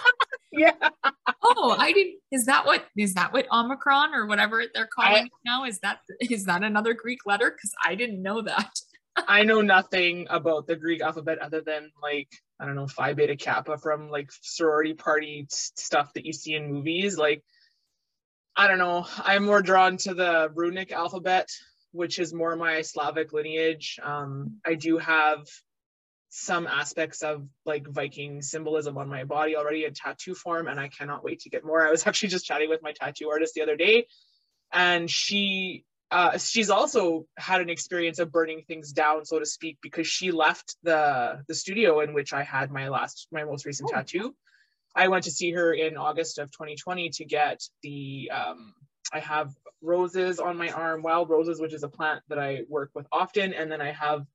yeah.
Oh, I didn't. Is that what is that what Omicron or whatever they're calling
I-
it now? Is that is that another Greek letter? Because I didn't know that.
I know nothing about the Greek alphabet other than like I don't know Phi Beta Kappa from like sorority party stuff that you see in movies. Like I don't know. I'm more drawn to the runic alphabet, which is more my Slavic lineage. Um, I do have some aspects of like Viking symbolism on my body already in tattoo form, and I cannot wait to get more. I was *laughs* actually just chatting with my tattoo artist the other day, and she uh, she's also had an experience of burning things down, so to speak, because she left the the studio in which I had my last my most recent
Oh.
tattoo. I went to see her in August of 2020 to get the um, I have roses on my arm, wild roses, which is a plant that I work with often, and then I have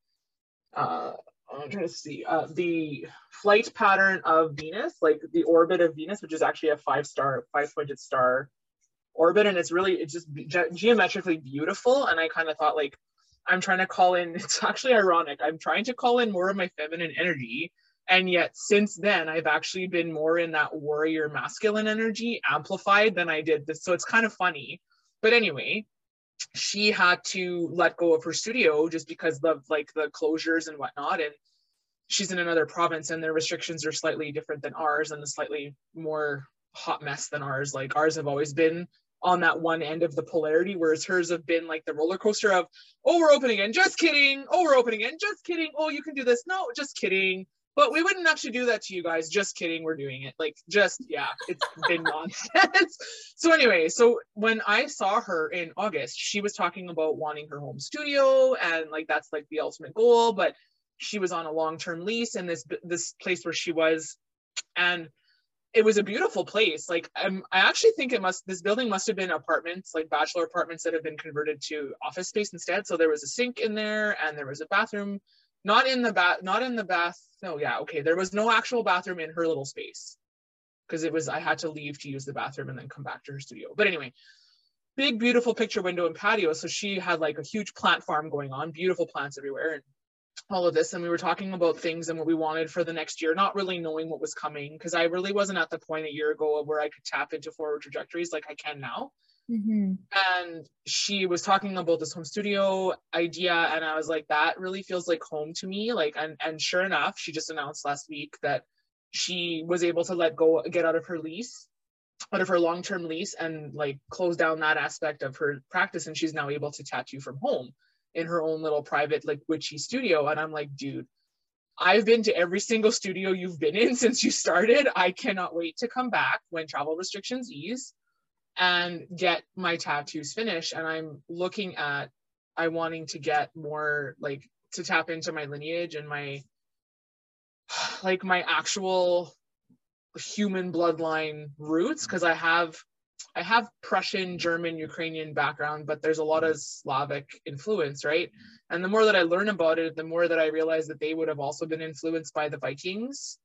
uh, I'm trying to see uh, the flight pattern of Venus, like the orbit of Venus, which is actually a five star, five pointed star orbit, and it's really it's just ge- geometrically beautiful. And I kind of thought like I'm trying to call in. *laughs* It's actually ironic. I'm trying to call in more of my feminine energy. And yet, since then, I've actually been more in that warrior masculine energy amplified than I did this. So it's kind of funny. But anyway, she had to let go of her studio just because of like the closures and whatnot. And she's in another province and their restrictions are slightly different than ours and slightly more hot mess than ours. Like ours have always been on that one end of the polarity, whereas hers have been like the roller coaster of, oh, we're opening again, just kidding. Oh, we're opening again, just kidding. Oh, you can do this. No, just kidding. But we wouldn't actually do that to you guys. Just kidding. We're doing it. Like, just, yeah, it's been *laughs* nonsense. so, anyway, so when I saw her in August, she was talking about wanting her home studio and like that's like the ultimate goal. But she was on a long term lease in this this place where she was. And it was a beautiful place. Like um, I actually think it must this building must have been apartments, like bachelor apartments that have been converted to office space instead. So there was a sink in there and there was a bathroom, not in the bath, not in the bath. No, yeah, okay. There was no actual bathroom in her little space because it was I had to leave to use the bathroom and then come back to her studio. But anyway, big beautiful picture window and patio. So she had like a huge plant farm going on, beautiful plants everywhere and all of this and we were talking about things and what we wanted for the next year not really knowing what was coming because i really wasn't at the point a year ago where i could tap into forward trajectories like i can now
Mm-hmm.
and she was talking about this home studio idea and i was like that really feels like home to me. Like and and sure enough she just announced last week that she was able to let go get out of her lease out of her long-term lease and like close down that aspect of her practice and she's now able to tattoo from home in her own little private like witchy studio. And i'm like dude i've been to every single studio you've been in *laughs* since you started. I cannot wait to come back when travel restrictions ease and get my tattoos finished. And i'm looking at i wanting to get more like to tap into my lineage and my *sighs* like my actual human bloodline roots because i have i have prussian german ukrainian background but there's a lot of slavic influence right? And the more that i learn about it the more that i realize that they would have also been influenced by the vikings.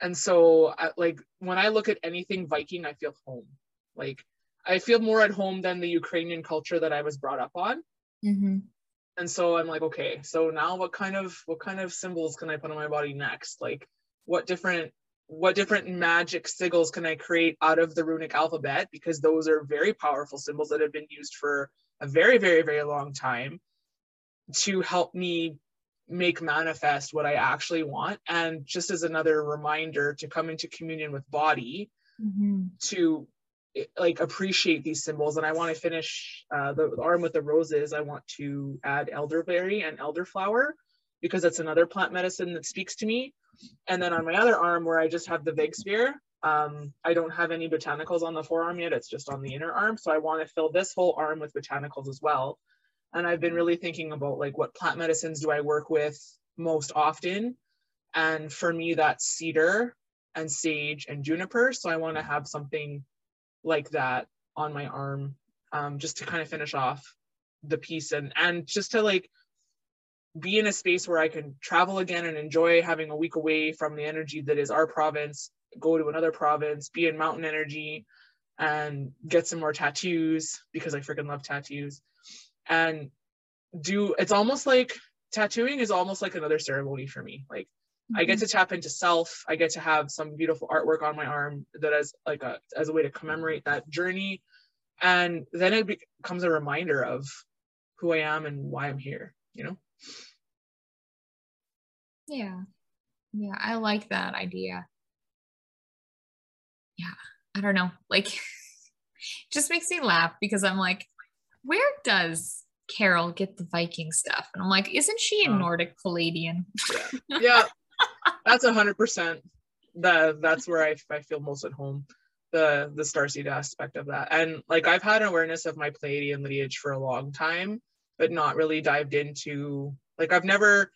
And so like when i look at anything viking i feel home like I feel more at home than the Ukrainian culture that I was brought up on.
Mm-hmm.
And so I'm like, okay, so now what kind of what kind of symbols can I put on my body next? Like what different what different magic sigils can I create out of the runic alphabet? Because those are very powerful symbols that have been used for a very, very, very long time to help me make manifest what I actually want. And just as another reminder to come into communion with body,
Mm-hmm.
to like appreciate these symbols and i want to finish uh, the, arm with the roses i want to add elderberry and elderflower because that's another plant medicine that speaks to me. And then on my other arm, where I just have the Vegvísir, um, I don't have any botanicals on the forearm yet. It's just on the inner arm. So I want to fill this whole arm with botanicals as well. And I've been really thinking about like what plant medicines do I work with most often. And for me, that's cedar and sage and juniper. So I want to have something like that on my arm um, just to kind of finish off the piece and and just to like be in a space where I can travel again and enjoy having a week away from the energy that is our province, go to another province, be in mountain energy, and get some more tattoos because I freaking love tattoos. And do it's almost like tattooing is almost like another ceremony for me. Like mm-hmm. I get mm-hmm. to tap into self. I get to have some beautiful artwork on my arm that as like a as a way to commemorate that journey. And then it becomes a reminder of who I am and why I'm here, you know?
Yeah. Yeah, I like that idea. Yeah, I don't know. Like, *laughs* just makes me laugh because I'm like, where does Carol get the Viking stuff? And I'm like, isn't she a Nordic Pleiadian?
yeah. yeah, *laughs* that's a hundred percent. The that's where I, I feel most at home. The the starseed aspect of that, and like I've had an awareness of my Pleiadian lineage for a long time, but not really dived into like I've never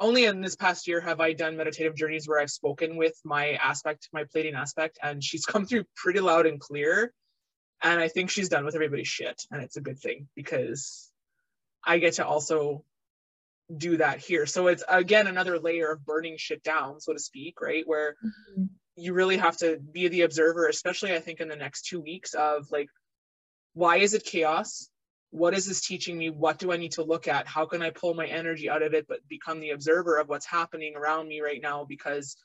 only in this past year have I done meditative journeys where I've spoken with my aspect, my Pleiadian aspect, and she's come through pretty loud and clear. And I think she's done with everybody's shit, and it's a good thing because I get to also do that here. So it's again another layer of burning shit down, so to speak, right? Where mm-hmm. you really have to be the observer, especially I think in the next two weeks of like, why is it chaos? what is this teaching me what do i need to look at how can i pull my energy out of it but become the observer of what's happening around me right now because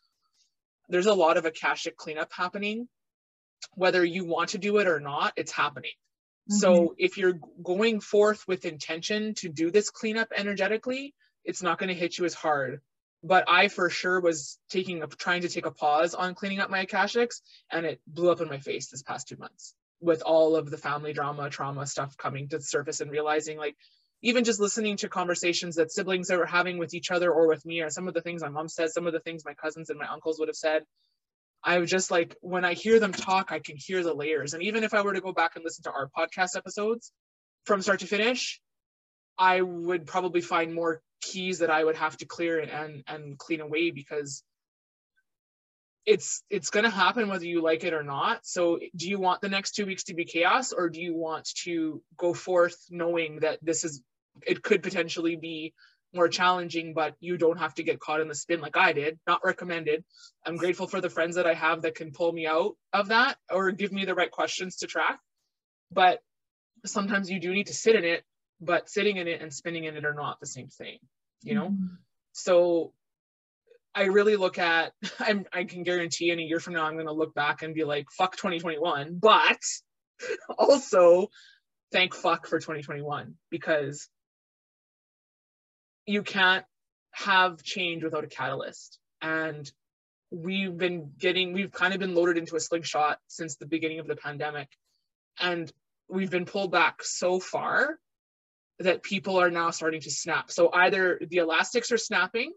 there's a lot of akashic cleanup happening whether you want to do it or not it's happening mm-hmm. so if you're going forth with intention to do this cleanup energetically it's not going to hit you as hard but i for sure was taking a trying to take a pause on cleaning up my akashics and it blew up in my face this past two months with all of the family drama, trauma stuff coming to the surface and realizing like even just listening to conversations that siblings are having with each other or with me or some of the things my mom says, some of the things my cousins and my uncles would have said. I was just like, when I hear them talk, I can hear the layers. And even if I were to go back and listen to our podcast episodes from start to finish, I would probably find more keys that I would have to clear and and clean away because it's it's going to happen whether you like it or not so do you want the next two weeks to be chaos or do you want to go forth knowing that this is it could potentially be more challenging but you don't have to get caught in the spin like i did not recommended i'm grateful for the friends that i have that can pull me out of that or give me the right questions to track but sometimes you do need to sit in it but sitting in it and spinning in it are not the same thing you know mm-hmm. so I really look at, *laughs* I'm, I can guarantee in a year from now, I'm going to look back and be like, fuck 2021. But *laughs* also, thank fuck for 2021 because you can't have change without a catalyst. And we've been getting, we've kind of been loaded into a slingshot since the beginning of the pandemic. And we've been pulled back so far that people are now starting to snap. So either the elastics are snapping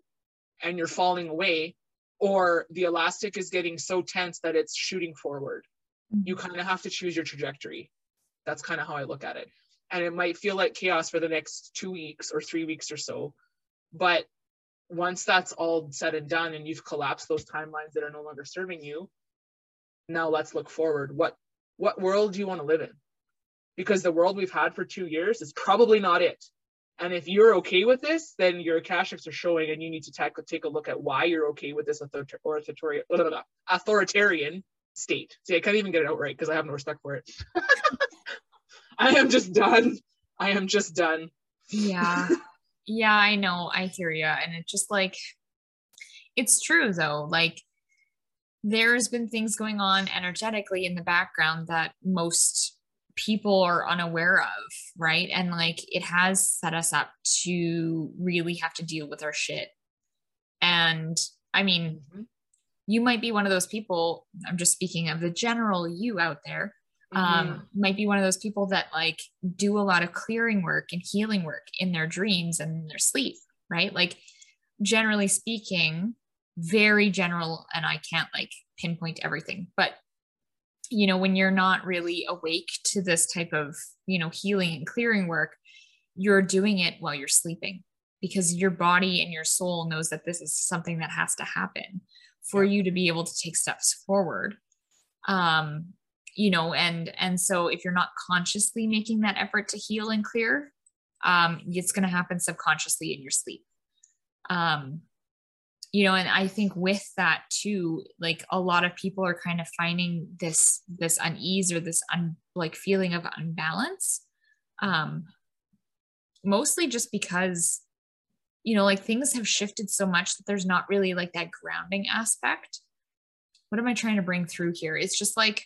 and you're falling away or the elastic is getting so tense that it's shooting forward mm-hmm. you kind of have to choose your trajectory that's kind of how i look at it and it might feel like chaos for the next two weeks or three weeks or so but once that's all said and done and you've collapsed those timelines that are no longer serving you now let's look forward what what world do you want to live in because the world we've had for two years is probably not it and if you're okay with this, then your akashics are showing, and you need to take, take a look at why you're okay with this authoritarian, authoritarian state. See, I can't even get it out right because I have no respect for it. *laughs* *laughs* I am just done. I am just done.
Yeah. yeah, I know. I hear you. And it's just like, it's true though. Like, there's been things going on energetically in the background that most people are unaware of, right? And like it has set us up to really have to deal with our shit. And I mean, mm-hmm. you might be one of those people, I'm just speaking of the general you out there, um, mm-hmm. might be one of those people that like do a lot of clearing work and healing work in their dreams and in their sleep, right? Like generally speaking, very general, and I can't like pinpoint everything, but you know, when you're not really awake to this type of, you know, healing and clearing work, you're doing it while you're sleeping because your body and your soul knows that this is something that has to happen for you to be able to take steps forward um you know and and so if you're not consciously making that effort to heal and clear um it's going to happen subconsciously in your sleep. Um you know and i think with that too like a lot of people are kind of finding this this unease or this un, like feeling of unbalance um mostly just because you know like things have shifted so much that there's not really like that grounding aspect. What am i trying to bring through here? It's just like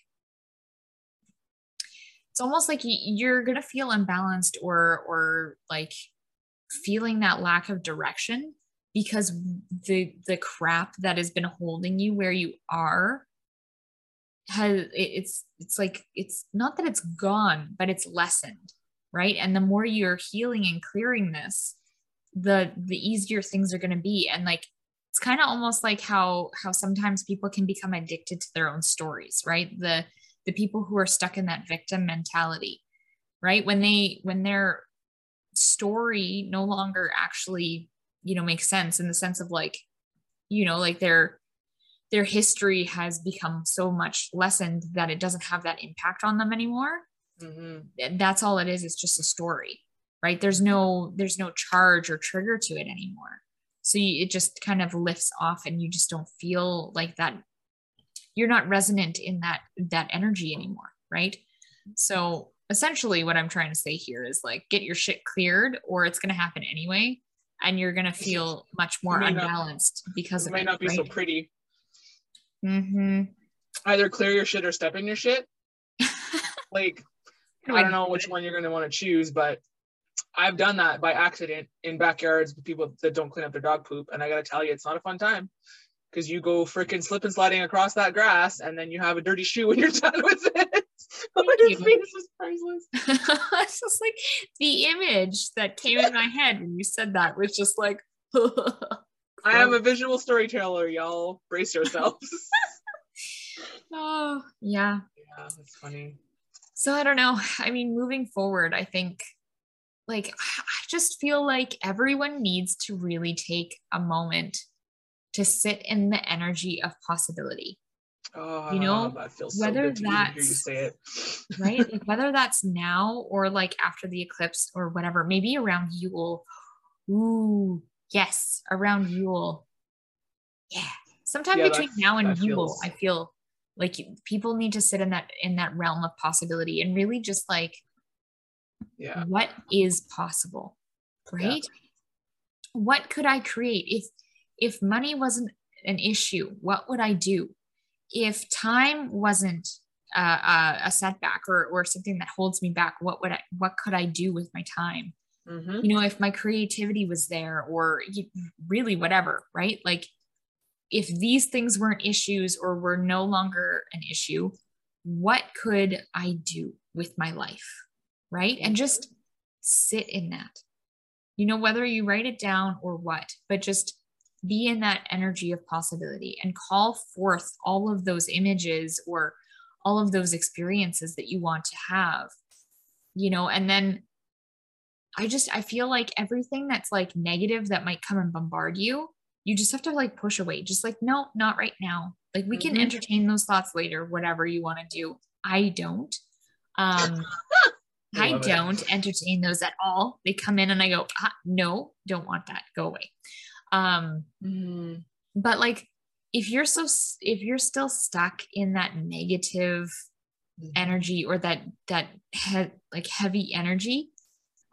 it's almost like you're going to feel unbalanced or or like feeling that lack of direction because the the crap that has been holding you where you are has it's it's like it's not that it's gone but it's lessened right? And the more you're healing and clearing this the the easier things are going to be. And like it's kind of almost like how how sometimes people can become addicted to their own stories right? The the people who are stuck in that victim mentality right? When they when their story no longer actually you know makes sense in the sense of like you know like their their history has become so much lessened that it doesn't have that impact on them anymore. Mm-hmm. that's all it is it's just a story right? There's no there's no charge or trigger to it anymore. So you, it just kind of lifts off and you just don't feel like that you're not resonant in that that energy anymore right so essentially what i'm trying to say here is like get your shit cleared or it's going to happen anyway and you're going to feel much more unbalanced
not,
because
it might
it,
not be
right?
so pretty.
Mm-hmm.
Either clear your shit or step in your shit. *laughs* like, I don't know which one you're going to want to choose, but I've done that by accident in backyards with people that don't clean up their dog poop. And I got to tell you, it's not a fun time because you go freaking slip and sliding across that grass and then you have a dirty shoe when you're *laughs* done with it. His
face was priceless. *laughs* it's just like the image that came in my head when you said that was just like. *laughs*
I am a visual storyteller, y'all. Brace yourselves.
oh, yeah.
Yeah, that's funny.
So I don't know. I mean, moving forward, I think like I just feel like everyone needs to really take a moment to sit in the energy of possibility.
Oh,
you know,
that feels
whether
so
that's *laughs* right, like *laughs* whether that's now or like after the eclipse or whatever, maybe around Yule. Ooh, yes, around Yule. Yeah, sometime yeah, between now and Yule, feels... I feel like people need to sit in that in that realm of possibility and really just like,
yeah,
what is possible, right? Yeah. What could I create if if money wasn't an issue? What would I do? if time wasn't uh, a setback or or something that holds me back, what would I what could I do with my time? Mm-hmm. You know, if my creativity was there, or really whatever, right? Like if these things weren't issues or were no longer an issue, what could I do with my life? Right. And just sit in that. You know, whether you write it down or what, but just be in that energy of possibility and call forth all of those images or all of those experiences that you want to have you know and then i just i feel like everything that's like negative that might come and bombard you you just have to like push away just like no not right now like we can mm-hmm. entertain those thoughts later whatever you want to do i don't um *laughs* I, I don't it. entertain those at all. They come in and I go, ah, no, don't want that. Go away. Um, mm. but like if you're so if you're still stuck in that negative mm-hmm. energy or that that he- like heavy energy,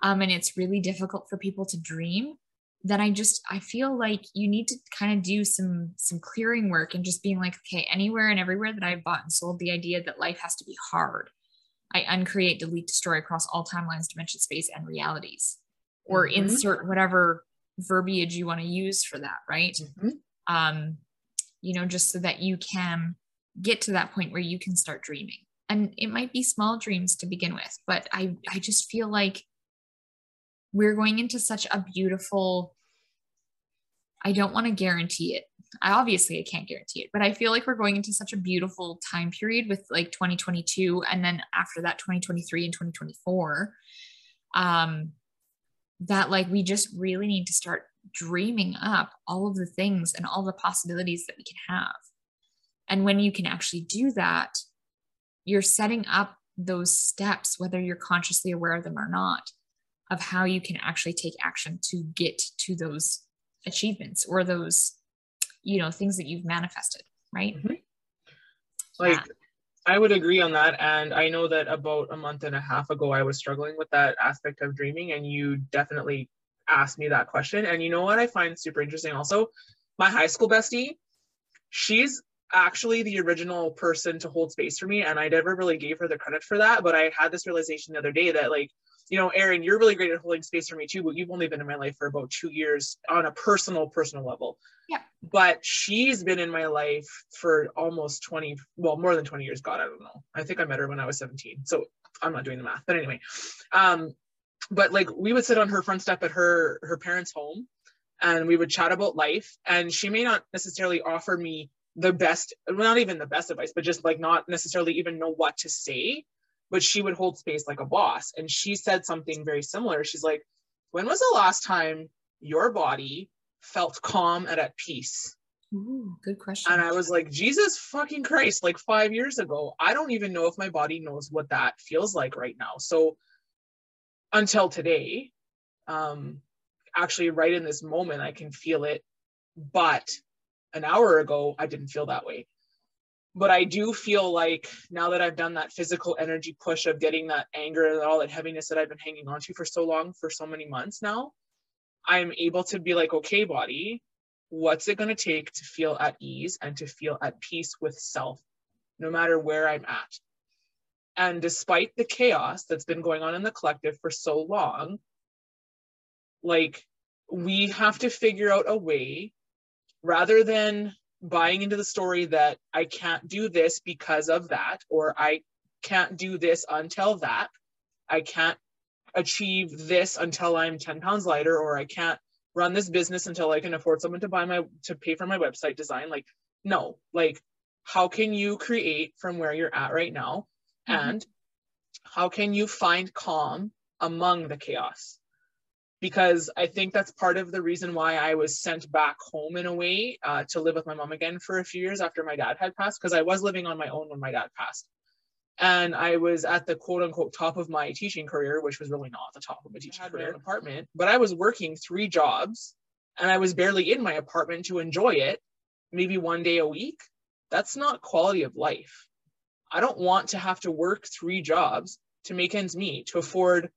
um, and it's really difficult for people to dream, then I just I feel like you need to kind of do some some clearing work and just being like, okay, anywhere and everywhere that I've bought and sold the idea that life has to be hard. I uncreate, delete, destroy across all timelines, dimension, space, and realities, or mm-hmm. insert whatever verbiage you want to use for that, right? Mm-hmm. Um, you know, just so that you can get to that point where you can start dreaming. And it might be small dreams to begin with, but I, I just feel like we're going into such a beautiful I don't want to guarantee it. I obviously I can't guarantee it, but I feel like we're going into such a beautiful time period with like 2022 and then after that 2023 and 2024 um that like we just really need to start dreaming up all of the things and all the possibilities that we can have. And when you can actually do that, you're setting up those steps whether you're consciously aware of them or not of how you can actually take action to get to those achievements or those you know things that you've manifested right mm-hmm.
like yeah. I would agree on that and i know that about a month and a half ago i was struggling with that aspect of dreaming and you definitely asked me that question and you know what i find super interesting also? My high school bestie she's actually the original person to hold space for me and i never really gave her the credit for that but i had this realization the other day that like you know, Erin, you're really great at holding space for me too, but you've only been in my life for about two years on a personal, personal level.
Yeah.
But she's been in my life for almost 20, well, more than 20 years. God, I don't know. I think I met her when I was 17. So I'm not doing the math. But anyway, um, but like we would sit on her front step at her her parents' home and we would chat about life. And she may not necessarily offer me the best, well, not even the best advice, but just like not necessarily even know what to say but she would hold space like a boss. And she said something very similar. She's like, when was the last time your body felt calm and at peace?
Ooh, good question.
And I was like, Jesus fucking Christ, like five years ago, I don't even know if my body knows what that feels like right now. So until today, um, actually, right in this moment, I can feel it. But an hour ago, I didn't feel that way but I do feel like now that I've done that physical energy push of getting that anger and all that heaviness that I've been hanging on to for so long, for so many months now, I'm able to be like, okay, body, what's it going to take to feel at ease and to feel at peace with self, no matter where I'm at? And despite the chaos that's been going on in the collective for so long, like we have to figure out a way rather than buying into the story that I can't do this because of that, or I can't do this until that. I can't achieve this until I'm 10 pounds lighter, or I can't run this business until I can afford someone to buy my to pay for my website design. Like, no, like how can you create from where you're at right now? Mm-hmm. And how can you find calm among the chaos? Because I think that's part of the reason why I was sent back home in a way uh, to live with my mom again for a few years after my dad had passed, because I was living on my own when my dad passed. And I was at the quote unquote top of my teaching career, which was really not the top of my teaching career. An apartment, but I was working three jobs and I was barely in my apartment to enjoy it, maybe one day a week. That's not quality of life. I don't want to have to work three jobs to make ends meet, to afford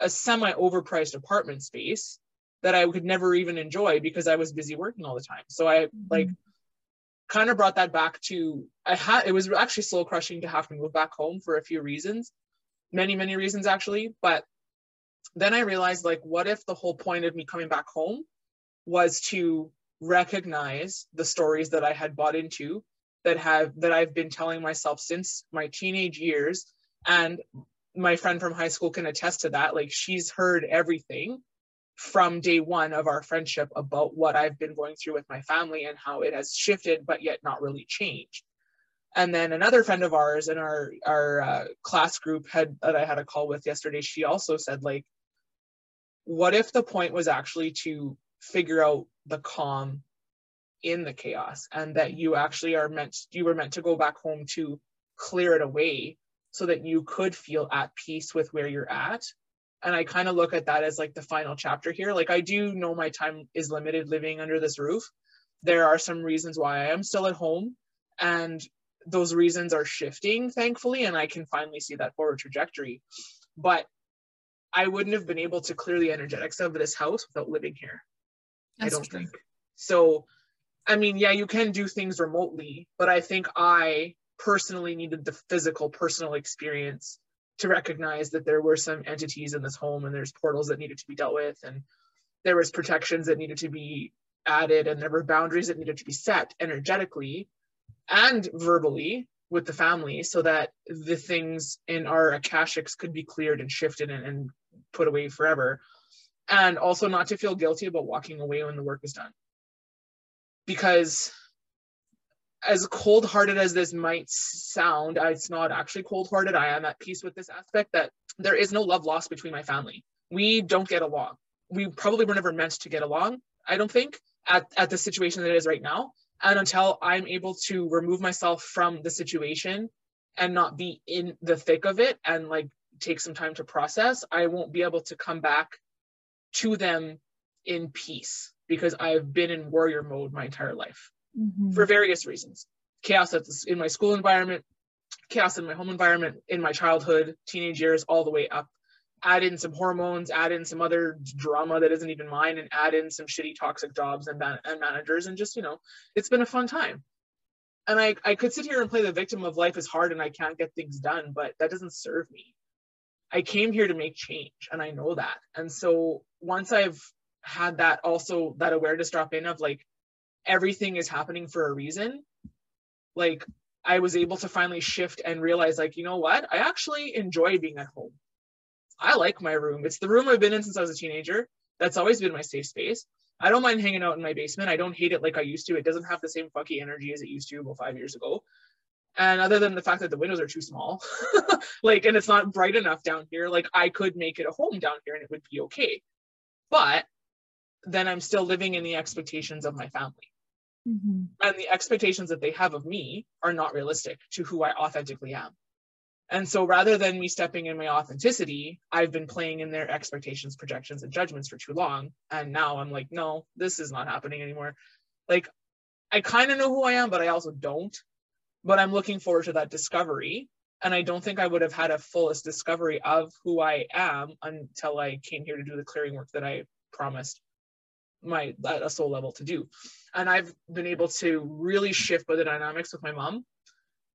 a semi overpriced apartment space that I could never even enjoy because I was busy working all the time. So I mm-hmm. like kind of brought that back to I had it was actually soul crushing to have to move back home for a few reasons, many many reasons actually, but then I realized like what if the whole point of me coming back home was to recognize the stories that I had bought into that have that I've been telling myself since my teenage years and my friend from high school can attest to that. Like she's heard everything from day one of our friendship about what I've been going through with my family and how it has shifted, but yet not really changed. And then another friend of ours in our our uh, class group had that I had a call with yesterday. She also said like, what if the point was actually to figure out the calm in the chaos, and that you actually are meant you were meant to go back home to clear it away so that you could feel at peace with where you're at. And i kind of look at that as like the final chapter here. Like i do know my time is limited living under this roof. There are some reasons why i am still at home and those reasons are shifting thankfully and i can finally see that forward trajectory. But i wouldn't have been able to clear the energetics of this house without living here That's i don't true. think. So i mean yeah you can do things remotely but i think i personally needed the physical personal experience to recognize that there were some entities in this home and there's portals that needed to be dealt with and there was protections that needed to be added and there were boundaries that needed to be set energetically and verbally with the family so that the things in our akashics could be cleared and shifted and, and put away forever. And also not to feel guilty about walking away when the work is done. Because as cold hearted as this might sound, it's not actually cold hearted. I am at peace with this aspect that there is no love lost between my family. We don't get along. We probably were never meant to get along, I don't think, at, at the situation that it is right now. And until I'm able to remove myself from the situation and not be in the thick of it and like take some time to process, I won't be able to come back to them in peace because I've been in warrior mode my entire life mm-hmm. for various reasons. Chaos that's in my school environment, chaos in my home environment, in my childhood, teenage years, all the way up. Add in some hormones, add in some other drama that isn't even mine, and add in some shitty toxic jobs and, and managers, and just you know, it's been a fun time. And I I could sit here and play the victim of life is hard and I can't get things done, but that doesn't serve me. I came here to make change, and I know that. And so once I've had that also that awareness drop in of like everything is happening for a reason like i was able to finally shift and realize like you know what? I actually enjoy being at home. I like my room. It's the room i've been in since i was a teenager. That's always been my safe space. I don't mind hanging out in my basement. I don't hate it like i used to. It doesn't have the same fucky energy as it used to about five years ago. And other than the fact that the windows are too small *laughs* like and it's not bright enough down here like i could make it a home down here and it would be okay. But then I'm still living in the expectations of my family. Mm-hmm. And the expectations that they have of me are not realistic to who I authentically am. And so rather than me stepping in my authenticity, I've been playing in their expectations, projections, and judgments for too long. And now I'm like, no, this is not happening anymore. Like, I kind of know who I am, but I also don't. But I'm looking forward to that discovery. And I don't think I would have had a fullest discovery of who I am until I came here to do the clearing work that I promised my at a soul level to do. And i've been able to really shift by the dynamics with my mom.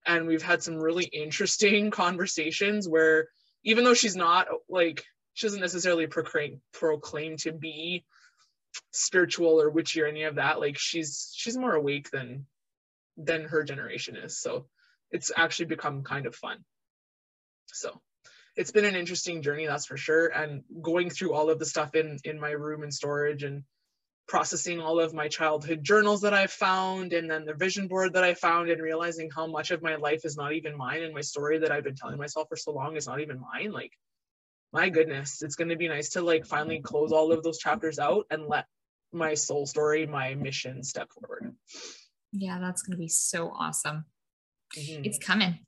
And we've had some really interesting *laughs* conversations where even though she's not like she doesn't necessarily proclaim proclaim to be spiritual or witchy or any of that like she's she's more awake than than her generation is. So it's actually become kind of fun. So it's been an interesting journey that's for sure. And going through all of the stuff in in my room and storage and processing all of my childhood journals that I found and then the vision board that I found and realizing how much of my life is not even mine and my story that I've been telling myself for so long is not even mine like my goodness it's going to be nice to like finally close all of those chapters out and let my soul story my mission step forward.
Yeah that's going to be so awesome. Mm-hmm. it's coming.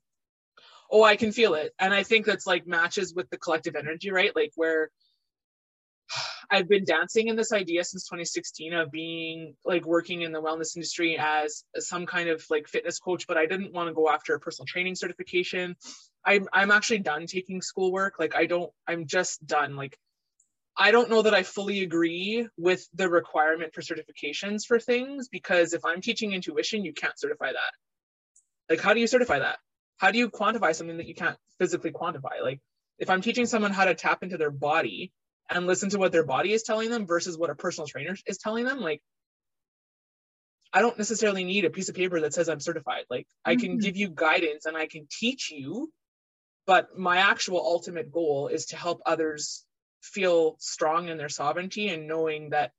Oh i can feel it. And i think that's like matches with the collective energy right? Like where I've been dancing in this idea since 2016 of being like working in the wellness industry as some kind of like fitness coach, but I didn't want to go after a personal training certification. I'm I'm actually done taking schoolwork. Like I don't, I'm just done. Like I don't know that I fully agree with the requirement for certifications for things because if I'm teaching intuition, you can't certify that. Like, how do you certify that? How do you quantify something that you can't physically quantify? Like, if I'm teaching someone how to tap into their body, and listen to what their body is telling them versus what a personal trainer is telling them like i don't necessarily need a piece of paper that says i'm certified like mm-hmm. i can mm-hmm. give you guidance and i can teach you but my actual ultimate goal is to help others feel strong in their sovereignty and knowing that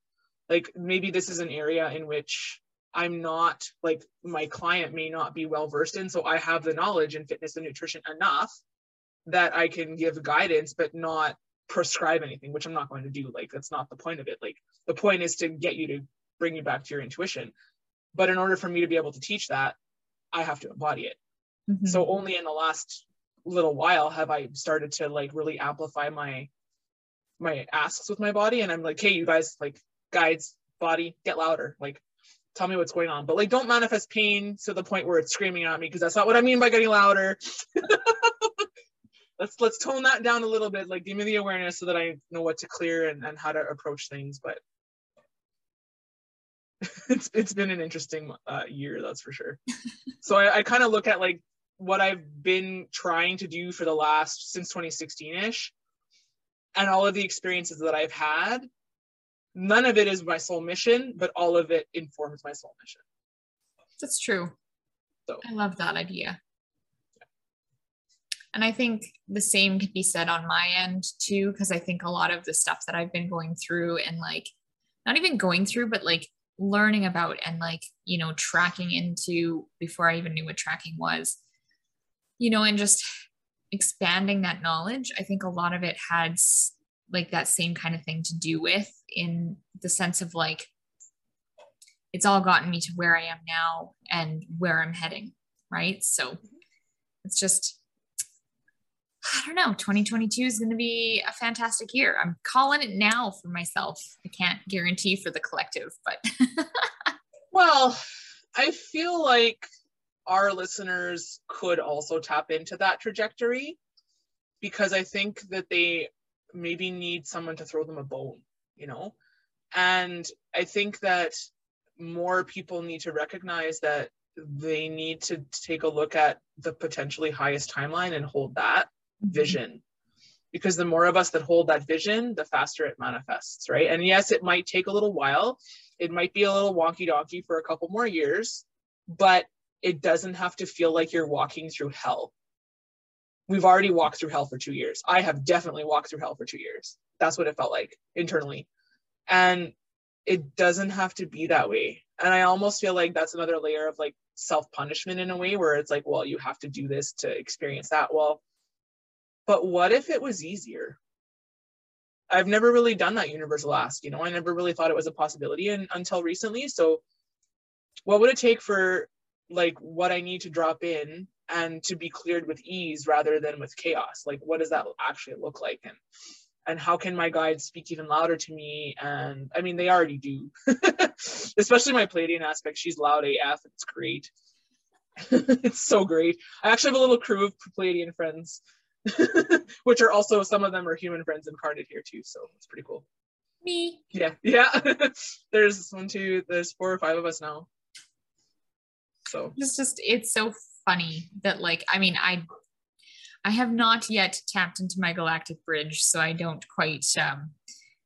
like maybe this is an area in which i'm not like my client may not be well versed in so i have the knowledge in fitness and nutrition enough that i can give guidance but not prescribe anything, which I'm not going to do. Like that's not the point of it. Like the point is to get you to bring you back to your intuition. But in order for me to be able to teach that, I have to embody it. Mm-hmm. So only in the last little while have I started to like really amplify my my asks with my body. And I'm like, hey, you guys, like guides, body, get louder. Like tell me what's going on. But like don't manifest pain to the point where it's screaming at me because that's not what I mean by getting louder. *laughs* let's let's tone that down a little bit. Like give me the awareness so that i know what to clear and, and how to approach things but *laughs* it's it's been an interesting uh, year that's for sure. *laughs* So i, I kind of look at like what i've been trying to do for the last since 2016ish and all of the experiences that i've had none of it is my soul mission but all of it informs my soul mission.
That's true. So i love that idea and I think the same can be said on my end too, because I think a lot of the stuff that I've been going through and like not even going through, but like learning about and like you know tracking into before i even knew what tracking was you know and just expanding that knowledge i think a lot of it had like that same kind of thing to do with in the sense of like it's all gotten me to where i am now and where i'm heading right? So it's just I don't know. 2022 is going to be a fantastic year. I'm calling it now for myself. I can't guarantee for the collective, but. *laughs*
well, I feel like our listeners could also tap into that trajectory because I think that they maybe need someone to throw them a bone, you know? And I think that more people need to recognize that they need to take a look at the potentially highest timeline and hold that vision. Because the more of us that hold that vision the faster it manifests right? And yes it might take a little while. It might be a little wonky donkey for a couple more years but it doesn't have to feel like you're walking through hell. We've already walked through hell for two years. I have definitely walked through hell for two years. That's what it felt like internally. And it doesn't have to be that way. And i almost feel like that's another layer of like self punishment in a way where it's like well you have to do this to experience that. Well but what if it was easier? I've never really done that universal ask, you know, I never really thought it was a possibility and, until recently. So what would it take for like what I need to drop in and to be cleared with ease rather than with chaos? Like what does that actually look like? And and how can my guides speak even louder to me? And I mean they already do. *laughs* Especially my Pleiadian aspect. She's loud AF. It's great. *laughs* it's so great. I actually have a little crew of Pleiadian friends *laughs* which are also some of them are human friends incarnate here too. So it's pretty cool.
Me.
Yeah, yeah. *laughs* there's one, two, there's four or five of us now. So
it's just it's so funny that like I mean I I have not yet tapped into my galactic bridge, so I don't quite um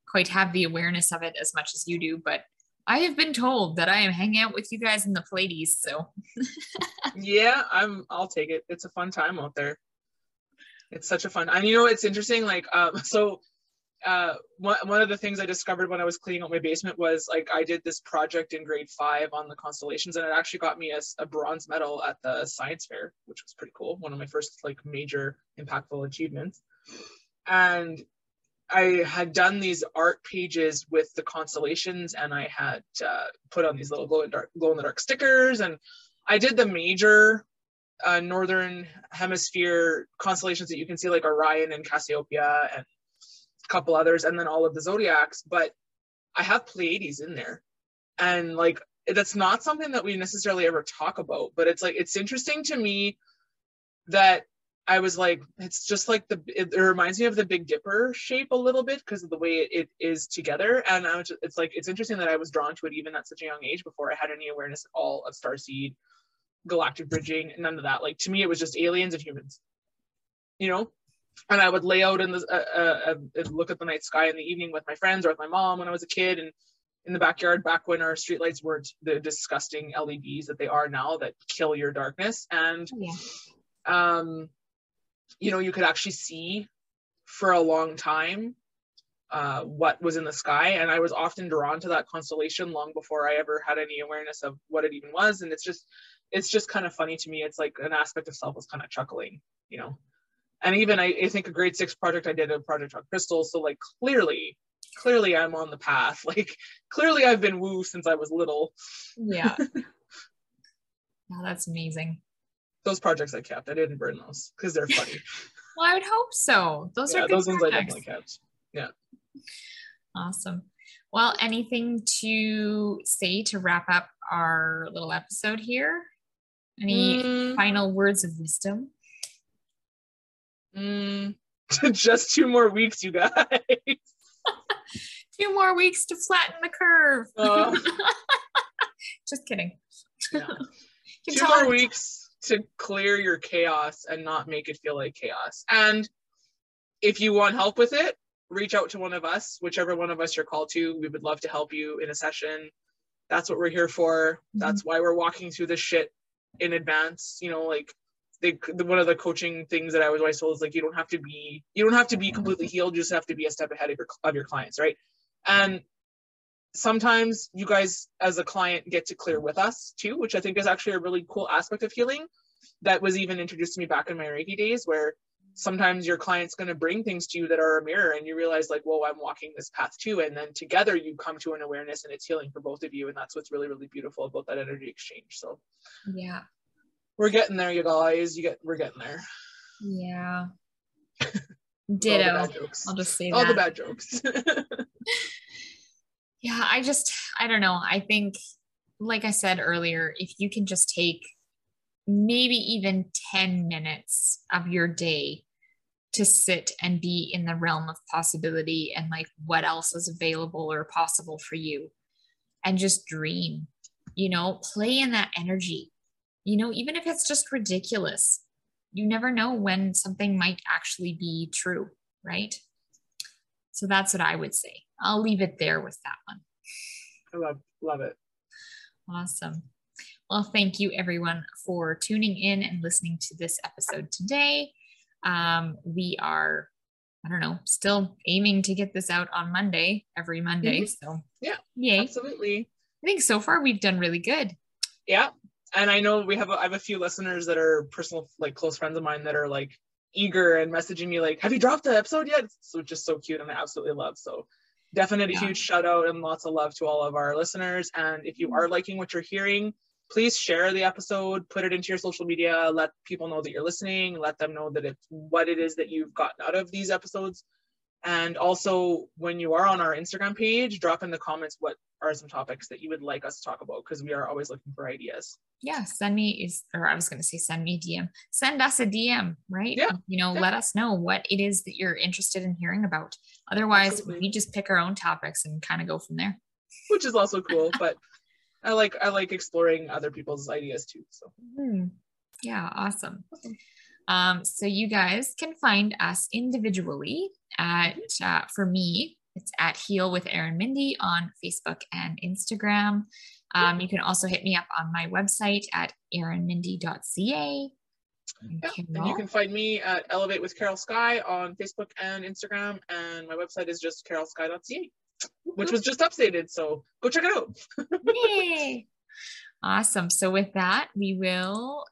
quite have the awareness of it as much as you do, but I have been told that I am hanging out with you guys in the Pleiades, so *laughs*
yeah, I'm I'll take it. It's a fun time out there it's such a fun and you know it's interesting like um *laughs* so uh one, one of the things i discovered when i was cleaning out my basement was like i did this project in grade five on the constellations and it actually got me a, a bronze medal at the science fair which was pretty cool one of my first like major impactful achievements. And I had done these art pages with the constellations and I had uh, put on these little glow in dark glow in the dark stickers and I did the major uh, northern hemisphere constellations that you can see like Orion and Cassiopeia and a couple others and then all of the zodiacs but I have Pleiades in there. And like that's not something that we necessarily ever talk about but it's like it's interesting to me that I was like it's just like the it, it reminds me of the Big Dipper shape a little bit because of the way it, it is together. And I was just, it's like it's interesting that I was drawn to it even at such a young age before I had any awareness at all of starseed galactic bridging, none of that. Like to me, it was just aliens and humans, you know. And I would lay out in the uh, uh, uh, look at the night sky in the evening with my friends or with my mom when I was a kid, and in the backyard back when our streetlights weren't the disgusting LEDs that they are now that kill your darkness. And yeah. um, you know, you could actually see for a long time uh, what was in the sky. And I was often drawn to that constellation long before I ever had any awareness of what it even was. And it's just it's just kind of funny to me. It's like an aspect of self was kind of chuckling, you know. And even I, I think a grade six project I did a project on crystals. So like clearly, clearly I'm on the path. *laughs* Like clearly I've been woo since I was little.
Yeah. *laughs* *laughs* oh, that's amazing.
Those projects I kept. I didn't burn those because they're funny.
well, I would hope so. Those yeah, are those projects. ones I definitely kept.
Yeah.
Awesome. Well, anything to say to wrap up our little episode here? Any mm. final words of wisdom?
Mm. *laughs* Just two more weeks, you guys. *laughs*
two more weeks to flatten the curve. Uh, *laughs* Just kidding.
Yeah. two more weeks to clear your chaos and not make it feel like chaos. And if you want help with it, reach out to one of us, whichever one of us you're called to. We would love to help you in a session. That's what we're here for. Mm-hmm. That's why we're walking through this shit in advance. You know, like they, the, one of the coaching things that I was always told is like you don't have to be you don't have to be completely healed. You just have to be a step ahead of your of your clients, right? And sometimes you guys as a client get to clear with us too, which I think is actually a really cool aspect of healing that was even introduced to me back in my Reiki days where sometimes your client's going to bring things to you that are a mirror and you realize like whoa i'm walking this path too. And then together you come to an awareness and it's healing for both of you and that's what's really really beautiful about that energy exchange. So
yeah.
we're getting there you guys. You get we're getting there.
Yeah. *laughs* Ditto. i'll just say
all
that.
the bad jokes. *laughs*
Yeah i just i don't know. I think like i said earlier if you can just take maybe even 10 minutes of your day to sit and be in the realm of possibility and like what else is available or possible for you and just dream you know play in that energy. You know even if it's just ridiculous you never know when something might actually be true right? So that's what i would say. I'll leave it there with that one.
I love love it.
Awesome. Well thank you everyone for tuning in and listening to this episode today um, we are, I don't know, still aiming to get this out on Monday, every Monday. Mm-hmm. So
yeah, yay. absolutely.
I think so far we've done really good.
Yeah. And I know we have, a, I have a few listeners that are personal, like close friends of mine that are like eager and messaging me like, have you dropped the episode yet? So just so cute and I absolutely love. So definitely yeah. huge shout out and lots of love to all of our listeners. And if you mm-hmm. are liking what you're hearing, please share the episode, put it into your social media, let people know that you're listening, let them know that it's what it is that you've gotten out of these episodes. And also, when you are on our Instagram page, drop in the comments what are some topics that you would like us to talk about because we are always looking for ideas.
Yeah, send me is or I was going to say send me DM. Send us a DM, right?
Yeah.
You know,
yeah.
let us know what it is that you're interested in hearing about. Otherwise, Absolutely. we just pick our own topics and kind of go from there.
Which is also cool, but I like I like exploring other people's ideas too. So
mm. yeah, awesome. Um, so you guys can find us individually at uh, for me it's at Heal with Erin Mindy on Facebook and Instagram. Um, you can also hit me up on my website at erinmindy.ca.
Yeah, and you can find me at Elevate with Carol Sky on Facebook and Instagram, and my website is just carolsky.ca which was just updated. So go check it out. *laughs*
Yay! Awesome. So with that, we will,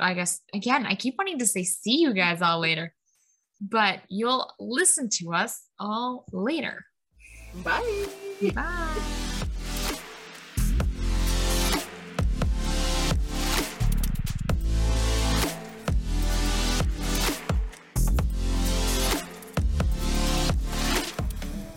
I guess, again, I keep wanting to say see you guys all later, but you'll listen to us all later.
Bye.
Bye.